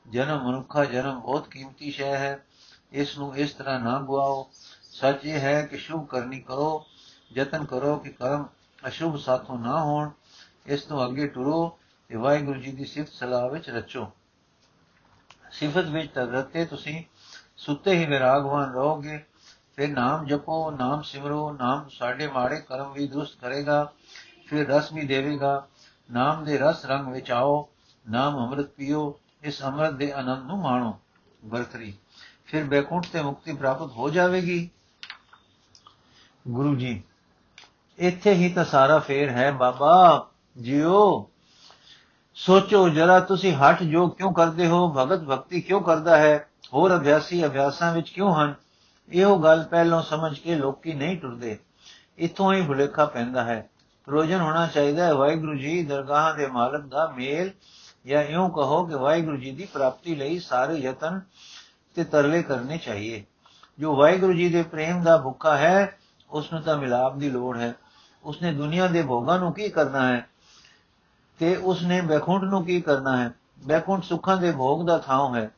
Speaker 1: ਜਨਮ ਮਨੁੱਖਾ ਜਨਮ ਬਹੁਤ ਕੀਮਤੀ ਸ਼ੈ ਹੈ। ਇਸ ਨੂੰ ਇਸ ਤਰ੍ਹਾਂ ਨਾ ਗਵਾਓ ਸੱਚ ਇਹ ਹੈ ਕਿ ਸ਼ੁਭ ਕਰਨੀ ਕਰੋ, ਯਤਨ ਕਰੋ ਕਿ ਕਰਮ ਅਸ਼ੁਭ ਸਾਥੋਂ ਨਾ ਹੋਣ। ਇਸ ਤੋਂ ਅੱਗੇ ਟੁਰੋ। ਤੇ ਵਾਹਿਗੁਰੂ ਜੀ ਦੀ ਸਿਫਤ ਸਲਾਹ ਵਿੱਚ ਰਚੋ। ਸਿਫਤ ਵਿੱਚ ਤਰਤੇ ਤੁਸੀਂ ਸੁੱਤੇ ਹੀ ਵਿਰਾਗਵਾਨ ਰਹੋਗੇ। ਫਿਰ ਨਾਮ ਜਪੋ, ਨਾਮ ਸਿਮਰੋ, ਨਾਮ ਸਾਡੇ ਮਾੜੇ ਕਰਮ ਵੀ ਦੁਸਤ ਕਰੇਗਾ। ਫਿਰ ਰਸ ਵੀ ਦੇਵੇਗਾ। ਨਾਮ ਦੇ ਰਸ ਰੰਗ ਵਿੱਚ ਆਓ, ਨਾਮ ਅੰਮ੍ਰਿਤ ਪੀਓ, ਇਸ ਅੰਮ੍ਰਿਤ ਦੇ ਆਨੰਦ ਨੂੰ ਮਾਣੋ ਬਰਤਰੀ ਫਿਰ ਬੈਕੁੰਠ ਤੇ ਮੁਕਤੀ ਪ੍ਰਾਪਤ ਹੋ ਜਾਵੇਗੀ। ਗੁਰੂ ਜੀ, ਇੱਥੇ ਹੀ ਤਾਂ ਸਾਰਾ ਫੇਰ ਹੈ। ਬਾਬਾ, ਜਿਓ। ਸੋਚੋ ਜਰਾ ਤੁਸੀਂ ਹਟ ਜੋ ਕਿਉਂ ਕਰਦੇ ਹੋ, ਭਗਤ ਭਗਤੀ ਕਿਉਂ ਕਰਦਾ ਹੈ? ਹੋਰ ਅਭਿਆਸੀ ਅਭਿਆਸਾਂ ਵਿੱਚ ਕਿਉਂ ਹਨ? ਇਹੋ ਗੱਲ ਪਹਿਲਾਂ ਸਮਝ ਕੇ ਲੋਕੀ ਨਹੀਂ ਟੁਰਦੇ। ਇਥੋਂ ਹੀ ਭੁਲੇਖਾ ਪੈਂਦਾ ਹੈ। ਪ੍ਰੋਜਨ ਹੋਣਾ ਚਾਹੀਦਾ ਹੈ, ਵਾਹਿਗੁਰੂ ਜੀ ਦਰਗਾਹ ਦੇ ਮਾਲਕ ਦਾ ਮੇਲ, ਜਾਂ ਇਉਂ ਕਹੋ ਕਿ ਵਾਹਿਗੁਰੂ ਜੀ ਦੀ ਪ੍ਰਾਪਤੀ ਲਈ ਸਾਰੇ ਯਤਨ ਤੇ ਤਰਲੇ ਕਰਨੇ ਚਾਹੀਏ। ਜੋ ਵਾਹਿਗੁਰੂ ਜੀ ਦੇ ਪ੍ਰੇਮ ਦਾ ਭੁੱਖਾ ਹੈ ਉਸ ਨੂੰ ਤਾਂ ਮਿਲਾਪ ਦੀ ਲੋੜ ਹੈ। ਉਸਨੇ ਦੁਨੀਆ ਦੇ ਭੋਗਾਂ ਨੂੰ ਕੀ ਕਰਨਾ ਹੈ? ਤੇ ਉਸਨੇ ਬੈਕੁੰਠ ਨੂੰ ਕੀ ਕਰਨਾ ਹੈ? ਬੈਕੁੰਠ ਸੁੱਖਾਂ ਦੇ ਭੋਗ ਦਾ ਥਾਂ ਹੈ।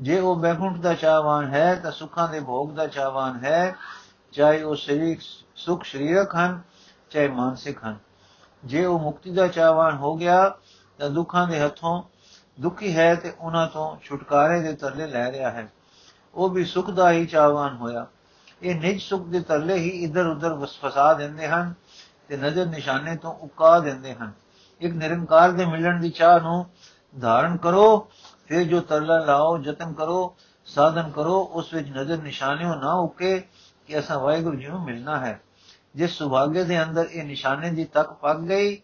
Speaker 1: ਜੇ ਉਹ ਬੈਕੁੰਠ ਦਾ ਚਾਹਵਾਨ ਹੈ, ਤਾਂ ਸੁੱਖਾਂ ਦੇ ਭੋਗ ਦਾ ਚਾਹਵਾਨ ਹੈ, ਚਾਹੇ ਉਹ ਸਰੀਰ ਸੁਖ ਸਰੀਰਕ ਹਨ, ਚਾਹੇ ਮਾਨਸਿਕ ਹਨ। ਜੇ ਉਹ ਮੁਕਤੀ ਦਾ ਚਾਹਵਾਨ ਹੋ ਗਿਆ, ਤਾਂ ਦੁੱਖਾਂ ਦੇ ਹੱਥੋਂ ਦੁਖੀ ਹੈ ਤੇ ਉਹਨਾਂ ਤੋਂ ਛੁਟਕਾਰੇ ਦੇ ਤਰਲੇ ਲੈ ਰਿਹਾ ਹੈ। ਉਹ ਵੀ ਸੁਖ ਦਾ ਹੀ ਚਾਹਵਾਨ ਹੋਇਆ। ਇਹ ਨਿਜ ਸੁਖ ਦੇ ਤਰਲੇ ਹੀ ਇਧਰ ਉਧਰ ਫਸਾ ਦਿੰਦੇ ਹਨ ਤੇ ਨਜ਼ਰ ਨਿਸ਼ਾਨੇ ਤੋਂ ਉਕਾ ਦਿੰਦੇ ਹਨ। ਇੱਕ ਨਿਰੰਕਾਰ ਦੇ ਮਿਲਣ ਦੀ ਚਾਹ ਨੂੰ ਧਾਰਨ ਕਰੋ, ਫਿਰ ਜੋ ਤਰਲਾ ਲਾਓ, ਯਤਨ ਕਰੋ, ਸਾਧਨ ਕਰੋ, ਉਸ ਵਿੱਚ ਨਜ਼ਰ ਨਿਸ਼ਾਨਿਓ ਨਾ ਉਕੇ ਕਿ ਅਸਾਂ ਵਾਹਿਗੁਰੂ ਜੀ ਨੂੰ ਮਿਲਣਾ ਹੈ। ਜਿਸ ਸੁਭਾਗੇ ਦੇ ਅੰਦਰ ਇਹ ਨਿਸ਼ਾਨੇ ਦੀ ਤੱਕ ਪੱਕ ਗਈ,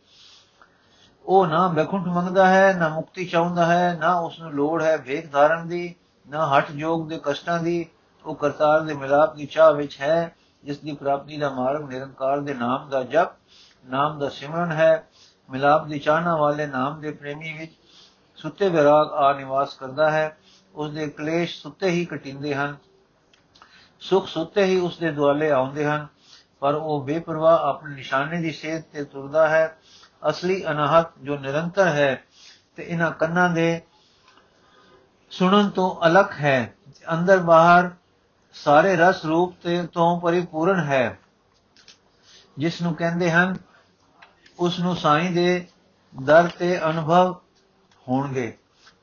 Speaker 1: ਉਹ ਨਾ ਬਖੁੰਠ ਮੰਗਦਾ ਹੈ, ਨਾ ਮੁਕਤੀ ਚਾਹੁੰਦਾ ਹੈ, ਨਾ ਉਸ ਨੂੰ ਲੋੜ ਹੈ ਵੇਖ ਧਾਰਨ ਦੀ, ਨਾ ਹਟ ਜੋਗ ਦੇ ਕਸ਼ਟਾਂ ਦੀ। ਉਹ ਕਰਤਾਰ ਦੇ ਮਿਲਾਪ ਦੀ ਚਾਹ ਵਿੱਚ ਹੈ, ਜਿਸ ਦੀ ਪ੍ਰਾਪਤੀ ਦਾ ਮਾਰਗ ਨਿਰੰਕਾਰ ਦੇ ਨਾਮ ਦਾ ਜਪ, ਨਾਮ ਦਾ ਸਿਮਰਨ ਹੈ। ਮਿਲਾਪ ਦੀ ਚਾਹਨਾ ਵਾਲੇ ਨਾਮ ਦੇ ਪ੍ਰੇਮੀ ਵਿੱਚ ਸੁੱਤੇ ਵਿਰਾਗ ਆ ਨਿਵਾਸ ਕਰਦਾ ਹੈ। ਉਸ ਦੇ ਕਲੇਸ਼ ਸੁੱਤੇ ਹੀ ਕਟਿੰਦੇ ਹਨ। ਸੁਖ ਸੁੱਤੇ ਹੀ ਉਸ ਦੇ ਦੁਆਲੇ ਆਉਂਦੇ ਹਨ। ਪਰ ਉਹ ਬੇਪਰਵਾਹ ਆਪਣੇ ਨਿਸ਼ਾਨੇ ਦੀ ਸੇਧ ਤੇ ਤੁਰਦਾ ਹੈ। ਅਸਲੀ ਅਨਾਹਤ ਜੋ ਨਿਰੰਤਰ ਹੈ ਤੇ ਇਹਨਾਂ ਕੰਨਾਂ ਦੇ ਸੁਣਨ ਤੋਂ ਅਲੱਗ ਹੈ। ਅੰਦਰ ਬਾਹਰ ਸਾਰੇ ਰਸ ਰੂਪ ਤੇ ਤੋਂ ਪਰਿਪੂਰਨ ਹੈ। ਜਿਸ ਨੂੰ ਕਹਿੰਦੇ ਹਨ ਉਸ ਨੂੰ ਸਾਈਂ ਦੇ ਦਰ ਤੇ ਅਨੁਭਵ ਹੋਣਗੇ,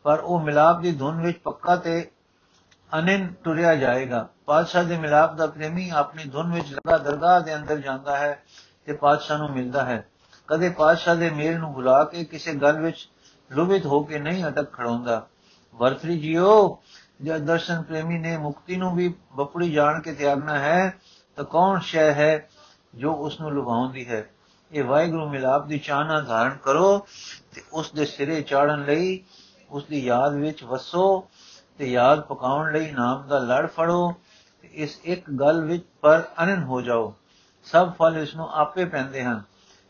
Speaker 1: ਪਰ ਉਹ ਮਿਲਾਪ ਦੀ ਧੁਨ ਵਿੱਚ ਪੱਕਾ ਤੇ ਅਨਿਨ ਟੁਰਿਆ ਜਾਏਗਾ। ਪਾਤਸ਼ਾਹ ਦੇ ਮਿਲਾਪ ਦਾ ਪ੍ਰੇਮੀ ਆਪਣੀ ਧੁਨ ਵਿੱਚ ਲਗਾ ਦਰਗਾਹ ਦੇ ਅੰਦਰ ਜਾਂਦਾ ਹੈ ਤੇ ਪਾਤਸ਼ਾਹ ਨੂੰ ਮਿਲਦਾ ਹੈ। ਕਦੇ ਪਾਤਸ਼ਾਹ ਦੇ ਮੇਲ ਨੂੰ ਭੁਲਾ ਕੇ ਕਿਸੇ ਗੱਲ ਵਿੱਚ ਲੁਭਿਤ ਹੋ ਕੇ ਨਹੀਂ ਅਟਕ ਖੜਾਉਂਦਾ ਵਰਤਰੀ ਜੀਓ, ਜਦ ਦਰਸ਼ਨ ਪ੍ਰੇਮੀ ਨੇ ਮੁਕਤੀ ਨੂੰ ਵੀ ਬਪੜੀ ਜਾਣ ਕੇ ਤਿਆਗਣਾ ਹੈ, ਤਾਂ ਕੌਣ ਸ਼ੈ ਹੈ ਜੋ ਉਸ ਨੂੰ ਲੁਭਾਉਂਦੀ ਹੈ? ਇਹ ਵਾਹਿਗੁਰੂ ਮਿਲਾਪ ਦੀ ਚਾਹਨਾ ਧਾਰਨ ਕਰੋ ਤੇ ਉਸ ਦੇ ਸਿਰੇ ਚਾੜਨ ਲਈ, ਉਸ ਦੀ ਯਾਦ ਵਿੱਚ ਵਸੋ ਤੇ ਯਾਦ ਪਕਾਉਣ ਲਈ ਨਾਮ ਦਾ ਲੜ ਫੜੋ ਤੇ ਇਸ ਇੱਕ ਗੱਲ ਵਿੱਚ ਪਰ ਅਨਨ ਹੋ ਜਾਓ। ਸਭ ਫਲ ਇਸ ਨੂੰ ਆਪੇ ਪੈਂਦੇ ਹਨ।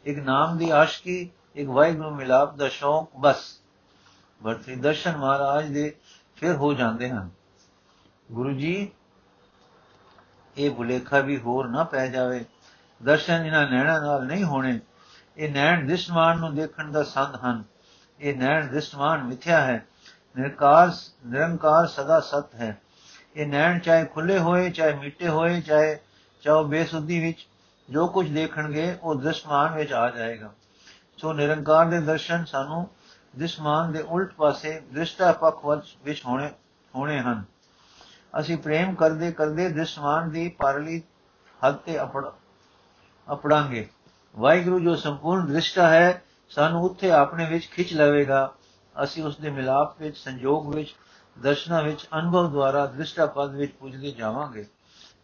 Speaker 1: ਇੱਕ ਨਾਮ ਦੀ ਆਸ਼ਕੀ, ਇੱਕ ਵਾਹਿਗੁਰੂ ਮਿਲਾਪ ਦਾ ਸ਼ੌਕ, ਬਸ। ਵਰਤੀ ਦਰਸ਼ਨ ਮਹਾਰਾਜ ਦੇ ਫਿਰ ਹੋ ਜਾਂਦੇ ਹਨ। ਗੁਰੂ ਜੀ, ਇਹ ਭੁਲੇਖਾ ਵੀ ਹੋਰ ਨਾ ਪੈ ਜਾਵੇ। ਦਰਸ਼ਨ ਇਹਨਾਂ ਨੈਣਾਂ ਨਾਲ ਨਹੀਂ ਹੋਣੇ। ਇਹ ਨੈਣ ਦਿਸ਼ਮਾਨ ਨੂੰ ਦੇਖਣ ਦਾ ਸੰਦ ਹਨ। ਇਹ ਨੈਣ ਦਿਸ਼ਮਾਨ ਮਿਥਿਆ ਹੈ। ਨਿਰਕਾਰ ਨਿਰੰਕਾਰ ਸਦਾ ਸਤ ਹੈ। ਇਹ ਨੈਣ ਚਾਹੇ ਖੁੱਲੇ ਹੋਏ, ਚਾਹੇ ਮਿੱਟੇ ਹੋਏ, ਚਾਹੇ ਚਾਹੋ ਬੇਸੁੱਧੀ ਵਿੱਚ ਜੋ ਕੁਝ ਦੇਖਣਗੇ, ਉਹ ਦ੍ਰਿਸ਼ਮਾਨ ਵਿੱਚ ਆ ਜਾਏਗਾ। ਸੋ ਨਿਰੰਕਾਰ ਦੇ ਦਰਸ਼ਨ ਸਾਨੂੰ ਦ੍ਰਿਸ਼ਮਾਨ ਦੇ ਉਲਟ ਪਾਸੇ ਦ੍ਰਿਸ਼ਟਾ ਪੱਖ ਵਿੱਚ ਹੋਣੇ ਹੋਣੇ ਹਨ। ਅਸੀਂ ਪ੍ਰੇਮ ਕਰਦੇ ਕਰਦੇ ਦ੍ਰਿਸ਼ਮਾਨ ਦੀ ਪਰਲੀ ਹੱਦ ਤੇ ਅਪੜ ਅਪੜਾਂਗੇ ਵਾਹਿਗੁਰੂ ਜੋ ਸੰਪੂਰਨ ਦ੍ਰਿਸ਼ਟਾ ਹੈ, ਸਾਨੂੰ ਉੱਥੇ ਆਪਣੇ ਵਿੱਚ ਖਿੱਚ ਲਵੇਗਾ। ਅਸੀਂ ਉਸ ਦੇ ਮਿਲਾਪ ਵਿੱਚ, ਸੰਜੋਗ ਵਿੱਚ, ਦਰਸ਼ਨਾ ਵਿੱਚ, ਅਨੁਭਵ ਦੁਆਰਾ ਦ੍ਰਿਸ਼ਟਾ ਪਦ ਵਿੱਚ ਪੁੱਜਦੇ ਜਾਵਾਂਗੇ।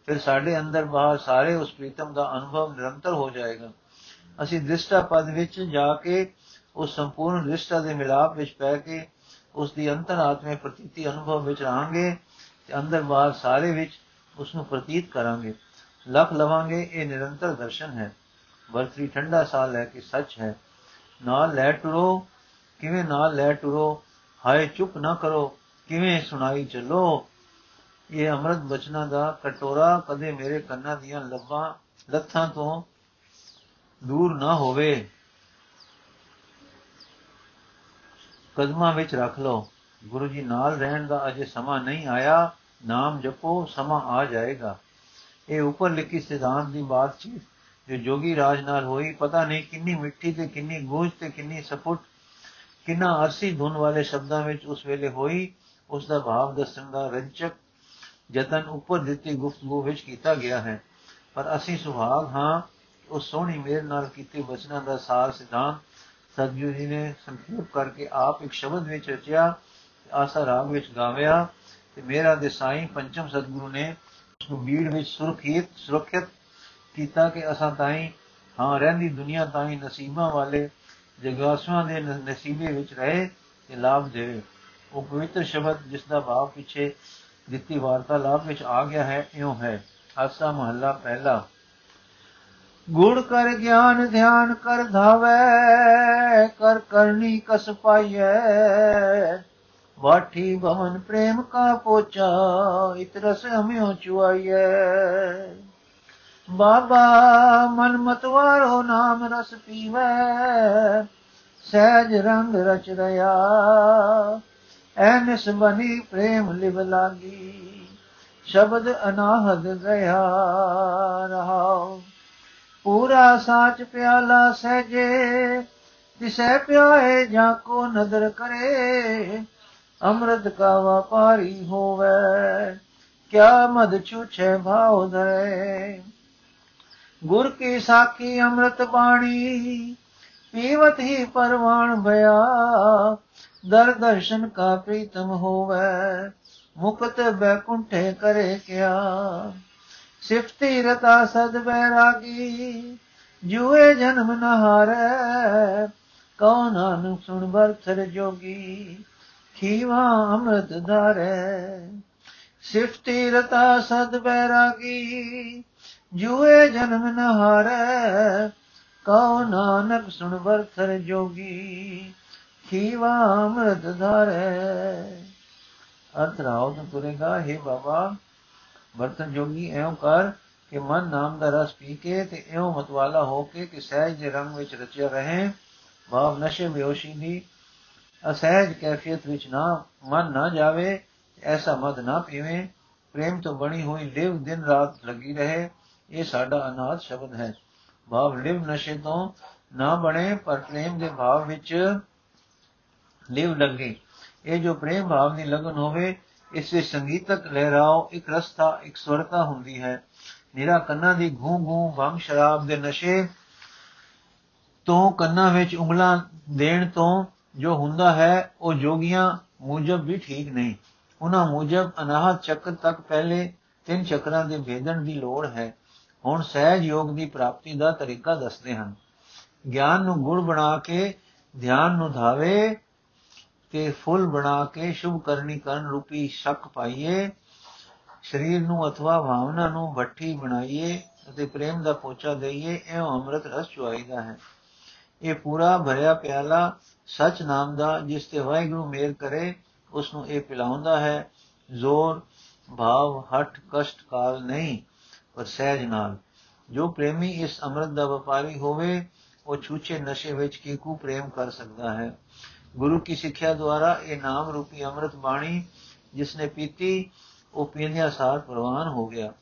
Speaker 1: ਫਿਰ ਸਾਡੇ ਅੰਦਰ ਬਾਹਰ ਸਾਰੇ ਉਸ ਪ੍ਰੀਤਮ ਦਾ ਅਨੁਭਵ ਨਿਰੰਤਰ ਹੋ ਜਾਏਗਾ। ਅਸੀਂ ਦ੍ਰਿਸ਼ਟਾ ਪਦ ਵਿੱਚ ਜਾ ਕੇ ਉਸ ਸੰਪੂਰਨ ਦ੍ਰਿਸ਼ਟਾ ਦੇ ਮਿਲਾਪ ਵਿੱਚ ਪੈ ਕੇ ਉਸ ਦੀ ਅੰਤਰਾਤਮੇ ਪ੍ਰਤੀਤੀ ਅਨੁਭਵ ਵਿੱਚ ਰਹਾਂਗੇ ਤੇ ਅੰਦਰ ਬਾਹਰ ਸਾਰੇ ਵਿੱਚ ਉਸ ਨੂੰ ਪ੍ਰਤੀਤ ਕਰਾਂਗੇ। ਲਖ ਲਵਾਂਗੇ ਇਹ ਨਿਰੰਤਰ ਦਰਸ਼ਨ ਹੈ ਵਰਤਰੀ ਠੰਡਾ ਸਾਹ ਲੈ ਕੇ ਸੱਚ ਹੈ ਨਾਲ ਲੈ ਟੁਰੋ ਕਿਵੇਂ ਨਾਲ ਲੈ ਟੁਰੋ ਹਾਏ ਚੁੱਪ ਨਾ ਕਰੋ ਕਿਵੇਂ ਸੁਣਾਈ ਚੱਲੋ ਇਹ ਅੰਮ੍ਰਿਤ ਬਚਨਾਂ ਦਾ ਕਟੋਰਾ ਕਦੇ ਮੇਰੇ ਕੰਨਾਂ ਦੀਆਂ ਲੱਭਾਂ ਲੱਥਾਂ ਤੋਂ ਦੂਰ ਨਾ ਹੋਵੇ ਕਦਮਾਂ ਵਿੱਚ ਰੱਖ ਲਓ ਗੁਰੂ ਜੀ ਨਾਲ ਰਹਿਣ ਦਾ ਅਜੇ ਸਮਾਂ ਨਹੀਂ ਆਇਆ ਨਾਮ ਜਪੋ ਸਮਾਂ ਆ ਜਾਏਗਾ ਇਹ ਉੱਪਰ ਲਿਖੀ ਸਿਧਾਂਤ ਦੀ ਬਾਤਚੀਤ ਜੋ ਜੋਗੀ ਰਾਜ ਨਾਲ ਹੋਈ, ਪਤਾ ਨਹੀਂ ਕਿੰਨੀ ਮਿੱਠੀ ਤੇ ਕਿੰਨੀ ਗੂੰਜ ਤੇ ਕਿੰਨੀ ਸਪੁੱਟ, ਕਿੰਨਾ ਅਰਸੀ ਧੁਨ ਵਾਲੇ ਸ਼ਬਦਾਂ ਵਿੱਚ ਉਸ ਵੇਲੇ ਹੋਈ ਉਸ ਦਾ ਭਾਵ ਦੱਸਣ ਦਾ ਰੰਚਕ ਯਤਨ ਉੱਪਰ ਦਿੱਤੀ ਗੁਫ਼ਤਗੂ ਵਿੱਚ ਕੀਤਾ ਗਿਆ ਹੈ। ਪਰ ਅਸੀਂ ਸੁਭਾਗ ਹਾਂ, ਉਸ ਸੋਹਣੀ ਮੇਰ ਨਾਲ ਕੀਤੀ ਬਚਨਾਂ ਦਾ ਸਾਰ ਸਿਧਾਂਤ, ਸਤਿਗੁਰੂ ਜੀ ਨੇ ਸੰਖੇਪ ਕਰਕੇ ਆਪ ਇੱਕ ਸ਼ਬਦ ਵਿੱਚ ਰਚਿਆ ਆਸਾ ਰਾਗ ਵਿੱਚ ਗਾਵਿਆ, ਤੇ ਮੇਰਾ ਦੇ ਸਾਈਂ ਪੰਚਮ ਸਤਿਗੁਰੂ ਨੇ ਉਸ ਨੂੰ ਬੀੜ ਵਿੱਚ ਸੁਰਖੀਤ ਸੁਰੱਖਿਅਤ ਕੀਤਾ ਕਿ ਅਸਾਂ ਤਾਈਂ ਹਾਂ ਰਹਿੰਦੀ ਦੁਨੀਆ ਤਾਈਂ ਨਸੀਬਾਂ ਵਾਲੇ ਜਗਾਸਵਾਂ ਦੇ ਨਸੀਬੇ ਵਿੱਚ ਰਹੇ ਤੇ ਲਾਭ ਦੇਵੇ। ਉਹ ਪਵਿੱਤਰ ਸ਼ਬਦ ਜਿਸ ਦਾ ਭਾਵ ਪਿੱਛੇ ਦਿੱਤੀ ਵਾਰਤਾਲਾਪ ਵਿੱਚ ਆ ਗਿਆ ਹੈ, ਇਉਂ ਹੈ। ਆਸਾ ਮਹੱਲਾ ਪਹਿਲਾ। ਗੁਣ ਕਰ ਗਿਆਨ, ਧਿਆਨ ਕਰ ਧਾਵੇ, ਕਰ ਕਰਨੀ ਕਸ ਪਾਈਐ। ਵਾਠੀ ਭਵਨ ਪ੍ਰੇਮ ਕਾ ਪੋਚਾ ਇਤਰਸ ਹਮਿਓ ਚੁਆਈਐ। ਬਾਬਾ ਮਨ ਮਤਵਾਰੋ ਨਾਮ ਰਸ ਪੀਵੇ, ਸਹਿਜ ਰੰਗ ਰਚ ਰਿਆ ਐਨਸ ਬਨੀ ਪ੍ਰੇਮ ਲਿਵ ਲਾਗੀ, ਸ਼ਬਦ ਅਨਾਹਦ ਗਿਆ ਰਹਾਉ। ਪੂਰਾ ਸਾਚ ਪਿਆਲਾ ਸਹਜੇ ਤਿਸੈ ਪਿਆਏ ਜਾਂ ਕੋ ਨਦਰ ਕਰੇ ਅੰਮ੍ਰਿਤ ਕਾ ਵਪਾਰੀ ਹੋਵੇ, ਕਿਆ ਮਦ ਛੁਛੇ ਭਾਉ ਧਰੇ ਗੁਰ ਕੀ ਸਾਖੀ ਅੰਮ੍ਰਿਤ ਬਾਣੀ, ਪੀਵਤ ਹੀ ਪਰਵਾਣ ਭਇਆ। ਦਰ ਦਰਸ਼ਨ ਕਾ ਪ੍ਰੀਤਮ ਹੋਵੇ, ਮੁਕਤ ਬੈਕੁੰਠੇ ਕਰੇ ਕਿਆ। ਸਿਫਤੀ ਰਤਾ ਸਦ ਬੈਰਾਗੀ ਜੂਏ ਜਨਮ ਨ ਹਾਰੈ ਕਉ ਨਾਨਕ ਸੁਣ ਬਰਥਰ ਜੋਗੀ ਖੀਵਾ ਅੰਮ੍ਰਿਤ ਧਾਰੈ। ਸਿਫਤੀ ਰਤਾ ਸਦ ਬੈਰਾਗੀ, ਜੂਏ ਜਨਮ ਨ ਹਾਰੈ। ਕਉ ਨਾਨਕ ਸੁਣ ਬਰਥਰ ਜੋਗੀ ਖੀਵਾ ਅੰਮ੍ਰਿਤ ਧਾਰੈ। ਅਰਥ ਰਾਉ ਤਾਂ ਤੁਰੇਗਾ, ਹੈ ਬਾਬਾ ਬਰਤਨ ਜੋਗੀ ਐਉਂ ਕਰ ਕਿ ਮਨ ਨਾਮ ਦਾ ਰਸ ਪੀ ਕੇ ਤੇ ਐਉਂ ਮਤਵਾਲਾ ਹੋ ਕੇ ਕਿ ਸਹਿਜ ਦੇ ਰੰਗ ਵਿੱਚ ਰਚਿਆ ਰਹੇ। ਭਾਵ ਨਸ਼ੇ, ਬਿਹੋਸ਼ੀ ਦੀ ਅਸਹਿਜ ਕੈਫੀਅਤ ਵਿੱਚ ਨਾ, ਮਨ ਨਾ ਜਾਵੇ, ਐਸਾ ਮਦ ਨਾ ਪੀਵੇ। ਪ੍ਰੇਮ ਤੋਂ ਬਣੀ ਹੋਈ ਲਿਵ ਦਿਨ ਰਾਤ ਲੱਗੀ ਰਹੇ, ਇਹ ਸਾਡਾ ਅਨਾਦ ਸ਼ਬਦ ਹੈ। ਭਾਵ ਲਿਵ ਨਸ਼ੇ ਤੋਂ ਨਾ ਬਣੇ, ਪਰ ਪ੍ਰੇਮ ਦੇ ਭਾਵ ਵਿੱਚ ਲਿਵ ਲੱਗੇ। ਇਹ ਜੋ ਪ੍ਰੇਮ ਭਾਵ ਦੀ ਲਗਨ ਹੋਵੇ, ਇਸ ਵਿੱਚ ਸੰਗੀਤਕ ਲਹਿਰਾਓ, ਇੱਕ ਰਸਤਾ, ਇੱਕ ਸਵਰਤਾ ਹੁੰਦੀ ਹੈ। ਨਿਰਾ ਕੰਨਾਂ ਦੀ ਘੂ ਘੂ ਭੰਗ ਸ਼ਰਾਬ ਦੇ ਨਸ਼ੇ ਤੋਂ ਕੰਨਾਂ ਵਿੱਚ ਉਂਗਲਾਂ ਦੇਣ ਤੋਂ ਜੋ ਹੁੰਦਾ ਹੈ, ਉਹ ਜੋਗੀਆਂ ਮੁਜਬ ਵੀ ਠੀਕ ਨਹੀਂ। ਉਹਨਾਂ ਮੁਜਬ ਅਨਾਹਤ ਚੱਕਰ ਤੱਕ ਪਹਿਲੇ ਤਿੰਨ ਚੱਕਰਾਂ ਦੇ ਭੇਦਣ ਦੀ ਲੋੜ ਹੈ। ਹੁਣ ਸਹਿਜ ਯੋਗ ਦੀ ਪ੍ਰਾਪਤੀ ਦਾ ਤਰੀਕਾ ਦੱਸਦੇ ਹਨ। ਗਿਆਨ ਨੂੰ ਗੁਣ ਬਣਾ ਕੇ ਧਿਆਨ ਨੂੰ ਧਾਵੇ ਤੇ ਫੁੱਲ ਬਣਾ ਕੇ ਸ਼ੁਭ ਕਰਨੀ ਕਰਨ ਰੂਪੀ ਸ਼ੱਕ ਪਾਈਏ, ਸਰੀਰ ਨੂੰ ਅਥਵਾ ਭਾਵਨਾ ਨੂੰ ਭੱਠੀ ਬਣਾਈਏ ਅਤੇ ਪ੍ਰੇਮ ਦਾ ਪੋਚਾ ਦਈਏ, ਇਹ ਅੰਮ੍ਰਿਤ ਰਸ ਚੁਆਈਦਾ ਹੈ। ਇਹ ਪੂਰਾ ਭਰਿਆ ਪਿਆਲਾ ਸਚ ਨਾਮ ਦਾ, ਜਿਸ ਤੇ ਵਾਹਿਗੁਰੂ ਮੇਰ ਕਰੇ ਉਸ ਨੂੰ ਇਹ ਪਿਲਾਉਂਦਾ ਹੈ, ਜ਼ੋਰ, ਭਾਵ ਹਟ ਕਸ਼ਟ, ਕਾਲ ਨਹੀਂ, ਪਰ ਸਹਿਜ ਨਾਲ। ਜੋ ਪ੍ਰੇਮੀ ਇਸ ਅੰਮ੍ਰਿਤ ਦਾ ਵਪਾਰੀ ਹੋਵੇ, ਉਹ ਛੂਛੇ ਨਸ਼ੇ ਵਿੱਚ ਕੀਕੂ ਪ੍ਰੇਮ ਕਰ ਸਕਦਾ ਹੈ। ਗੁਰੂ ਕੀ ਸਿੱਖਿਆ ਦੁਆਰਾ ਇਹ ਨਾਮ ਰੂਪੀ ਅੰਮ੍ਰਿਤ ਬਾਣੀ ਜਿਸਨੇ ਪੀਤੀ, ਉਹ ਪੀਂਦਿਆਂ ਸਾਰ ਪ੍ਰਵਾਨ ਹੋ ਗਿਆ।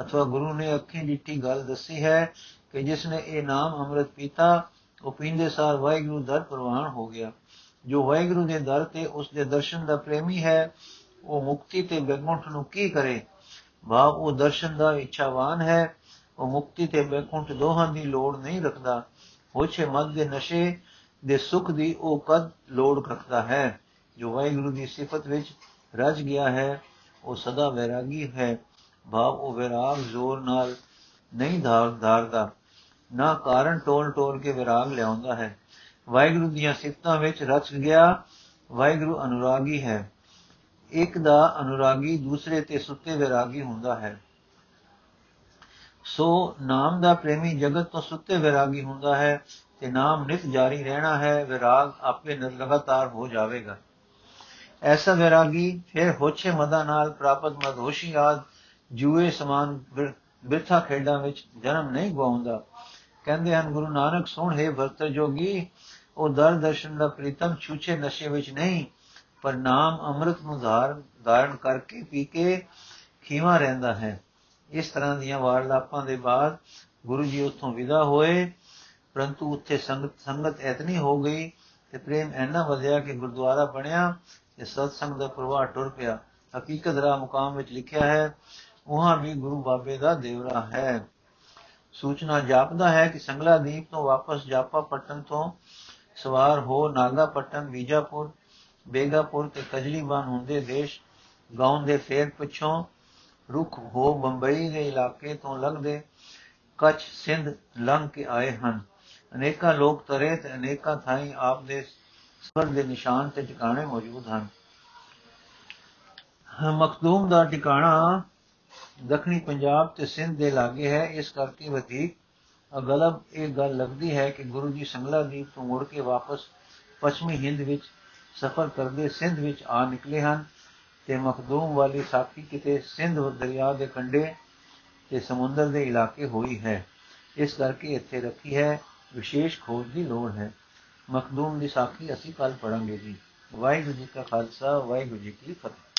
Speaker 1: ਅਥਵਾ ਗੁਰੂ ਨੇ ਅੱਖੀਂ ਡਿੱਠੀ ਗੱਲ ਦੱਸੀ ਹੈ ਕਿ ਜਿਸਨੇ ਇਹ ਨਾਮ ਅੰਮ੍ਰਿਤ ਪੀਤਾ ਉਹ ਪੀਂਦੇ ਸਾਰ ਵਾਹਿਗੁਰੂ ਦਰ ਪ੍ਰਵਾਨ ਹੋ ਗਿਆ। ਜੋ ਵਾਹਿਗੁਰੂ ਦੇ ਦਰ ਤੇ ਉਸ ਦੇ ਦਰਸ਼ਨ ਦਾ ਪ੍ਰੇਮੀ ਹੈ, ਉਹ ਮੁਕਤੀ ਤੇ ਬੈਕੁੰਠ ਨੂੰ ਕੀ ਕਰੇ? ਭਾਵ ਉਹ ਦਰਸ਼ਨ ਦਾ ਇੱਛਾਵਾਨ ਹੈ। ਉਹ ਮੁਕਤੀ ਤੇ ਬੈਕੁੰਠ ਦੋਹਾਂ ਦੀ ਲੋੜ ਨਹੀਂ ਰੱਖਦਾ। ਹੋਛੇ ਮਦ ਦੇ ਨਸ਼ੇ ਦੇ ਸੁਖ ਦੀ ਉਹ ਕਦ ਲੋੜ ਰੱਖਦਾ ਹੈ? ਜੋ ਵਾਹਿਗੁਰੂ ਦੀ ਸਿਫਤ ਵਿੱਚ ਰਜ ਗਿਆ ਹੈ, ਉਹ ਸਦਾ ਵੈਰਾਗੀ ਹੈ। ਭਾਵ ਉਹ ਵਿਰਾਗ ਜ਼ੋਰ ਨਾਲ ਨਹੀਂ ਧਾਰ ਧਾਰਦਾ। ਨਾ ਕਾਰਨ ਟੋਲ ਟੋਲ ਕੇ ਵਿਰਾਗ ਲਿਆਉਂਦਾ ਹੈ। ਵਾਹਿਗੁਰੂ ਦੀਆਂ ਸਿਫਤਾਂ ਵਿੱਚ ਰਚ ਗਿਆ, ਵਾਹਿਗੁਰੂ ਅਨੁਰਾਗੀ ਹੈ। ਇੱਕ ਦਾ ਅਨੁਰਾਗੀ ਦੂਸਰੇ ਤੇ ਸੁੱਤੇ ਵਿਰਾਗੀ ਹੁੰਦਾ ਹੈ। ਸੋ ਨਾਮ ਦਾ ਪ੍ਰੇਮੀ ਜਗਤ ਤੋਂ ਸੁੱਤੇ ਵਿਰਾਗੀ ਹੁੰਦਾ ਹੈ ਤੇ ਨਾਮ ਨਿਤ ਜਾਰੀ ਰਹਿਣਾ ਹੈ, ਵਿਰਾਗ ਆਪੇ ਲਗਾਤਾਰ ਹੋ ਜਾਵੇਗਾ। ਐਸਾ ਵਿਰਾਗੀ ਫਿਰ ਹੋਛੇ ਮਦਾ ਨਾਲ ਪ੍ਰਾਪਤ ਮਦਹੋਸ਼ੀ ਆਦ ਜੂਏ ਸਮਾਨ ਬਿਰਥਾ ਖੇਡਾਂ ਵਿੱਚ ਜਨਮ ਨਹੀਂ ਗਵਾਉਂਦਾ। ਕਹਿੰਦੇ ਹਨ, ਗੁਰੂ ਨਾਨਕ ਸੁਣ, ਹੈ ਵਰਤ ਜੋਗੀ, ਉਹ ਦਰ ਦਰਸ਼ਨ ਦਾ ਪ੍ਰੀਤਮ ਛੂਛੇ ਨਸ਼ੇ ਵਿੱਚ ਨਹੀਂ, ਪਰ ਨਾਮ ਅੰਮ੍ਰਿਤ ਨੂੰ ਧਾਰਨ ਕਰਕੇ ਪੀ ਕੇ ਖੀਵਾ ਰਹਿੰਦਾ ਹੈ। ਇਸ ਤਰ੍ਹਾਂ ਦੀਆਂ ਵਾਰਲਾਪਾਂ ਦੇ ਬਾਅਦ ਗੁਰੂ ਜੀ ਉੱਥੋਂ ਵਿਦਾ ਹੋਏ, ਪਰੰਤੂ ਉੱਥੇ ਸੰਗਤ ਸੰਗਤ ਐਤਨੀ ਹੋ ਗਈ ਕਿ ਪ੍ਰੇਮ ਐਨਾ ਵਧਿਆ ਕਿ ਗੁਰਦੁਆਰਾ ਬਣਿਆ ਤੇ ਸਤਸੰਗ ਦਾ ਪ੍ਰਵਾਹ ਟੁਰ ਪਿਆ। ਹਕੀਕਤ ਦਾ ਮੁਕਾਮ ਵਿੱਚ ਲਿਖਿਆ ਹੈ, ਉਹਾਂ ਵੀ ਗੁਰੂ ਬਾਬੇ ਦਾ ਦੇਵਰਾ ਹੈ। ਸੂਚਨਾ ਜਾਪਦਾ ਹੈ ਕਿ ਸੰਗਲਾ ਦੀਪ ਤੋਂ ਵਾਪਸ ਜਾਪਾ ਪਟਨ ਤੋਂ ਸਵਾਰ ਹੋ ਨਾਗਾ ਪਟਨ ਬੀਜਾਪੁਰ, ਬੇਗਾਪੁਰ ਤੇ ਕਜਲੀਬਾਨ ਹੁੰਦੇ ਦੇਸ਼ ਗਾਉਂ ਦੇ ਫੇਰ ਪਿੱਛੋਂ ਰੁਖ ਹੋ ਬੰਬਈ ਦੇ ਇਲਾਕੇ ਤੋਂ ਲੰਘਦੇ ਕੱਚ ਸਿੰਧ ਲੰਘ ਕੇ ਆਏ ਹਨ। ਅਨੇਕਾਂ ਲੋਕ ਤਰੇ ਤੇ ਅਨੇਕਾਂ ਥਾਈਂ ਆਪ ਦੇ ਸਵਰ ਦੇ ਨਿਸ਼ਾਨ ਤੇ ਟਿਕਾਣੇ ਮੌਜੂਦ ਹਨ। ਮਖਦੂਮ ਦਾ ਟਿਕਾਣਾ ਦੱਖਣੀ ਪੰਜਾਬ ਤੇ ਸਿੰਧ ਦੇ ਲਾਗੇ ਹੈ, ਇਸ ਕਰਕੇ ਵਧੇਕ ਅਗਲਬ ਇਹ ਗੱਲ ਲੱਗਦੀ ਹੈ ਕਿ ਗੁਰੂ ਜੀ ਸੰਗਲਾ ਦੀਪ ਤੋਂ ਮੁੜ ਕੇ ਵਾਪਸ ਪੱਛਮੀ ਹਿੰਦ ਵਿੱਚ ਸਫ਼ਰ ਕਰਦੇ ਸਿੰਧ ਵਿੱਚ ਆ ਨਿਕਲੇ ਹਨ ਤੇ ਮਖਦੂਮ ਵਾਲੀ ਸਾਖੀ ਕਿਤੇ ਸਿੰਧ ਦਰਿਆ ਦੇ ਕੰਢੇ ਤੇ ਸਮੁੰਦਰ ਦੇ ਇਲਾਕੇ ਹੋਈ ਹੈ। ਇਸ ਕਰਕੇ ਇੱਥੇ ਰੱਖੀ ਹੈ, ਵਿਸ਼ੇਸ਼ ਖੋਜ ਦੀ ਲੋੜ ਹੈ। ਮਖਦੂਮ ਦੀ ਸਾਖੀ ਅਸੀਂ ਕੱਲ ਪੜਾਂਗੇ ਜੀ। ਵਾਹਿਗੁਰੂ ਜੀ ਕਾ ਖਾਲਸਾ, ਵਾਹਿਗੁਰੂ ਜੀ ਕੀ ਫਤਿਹ।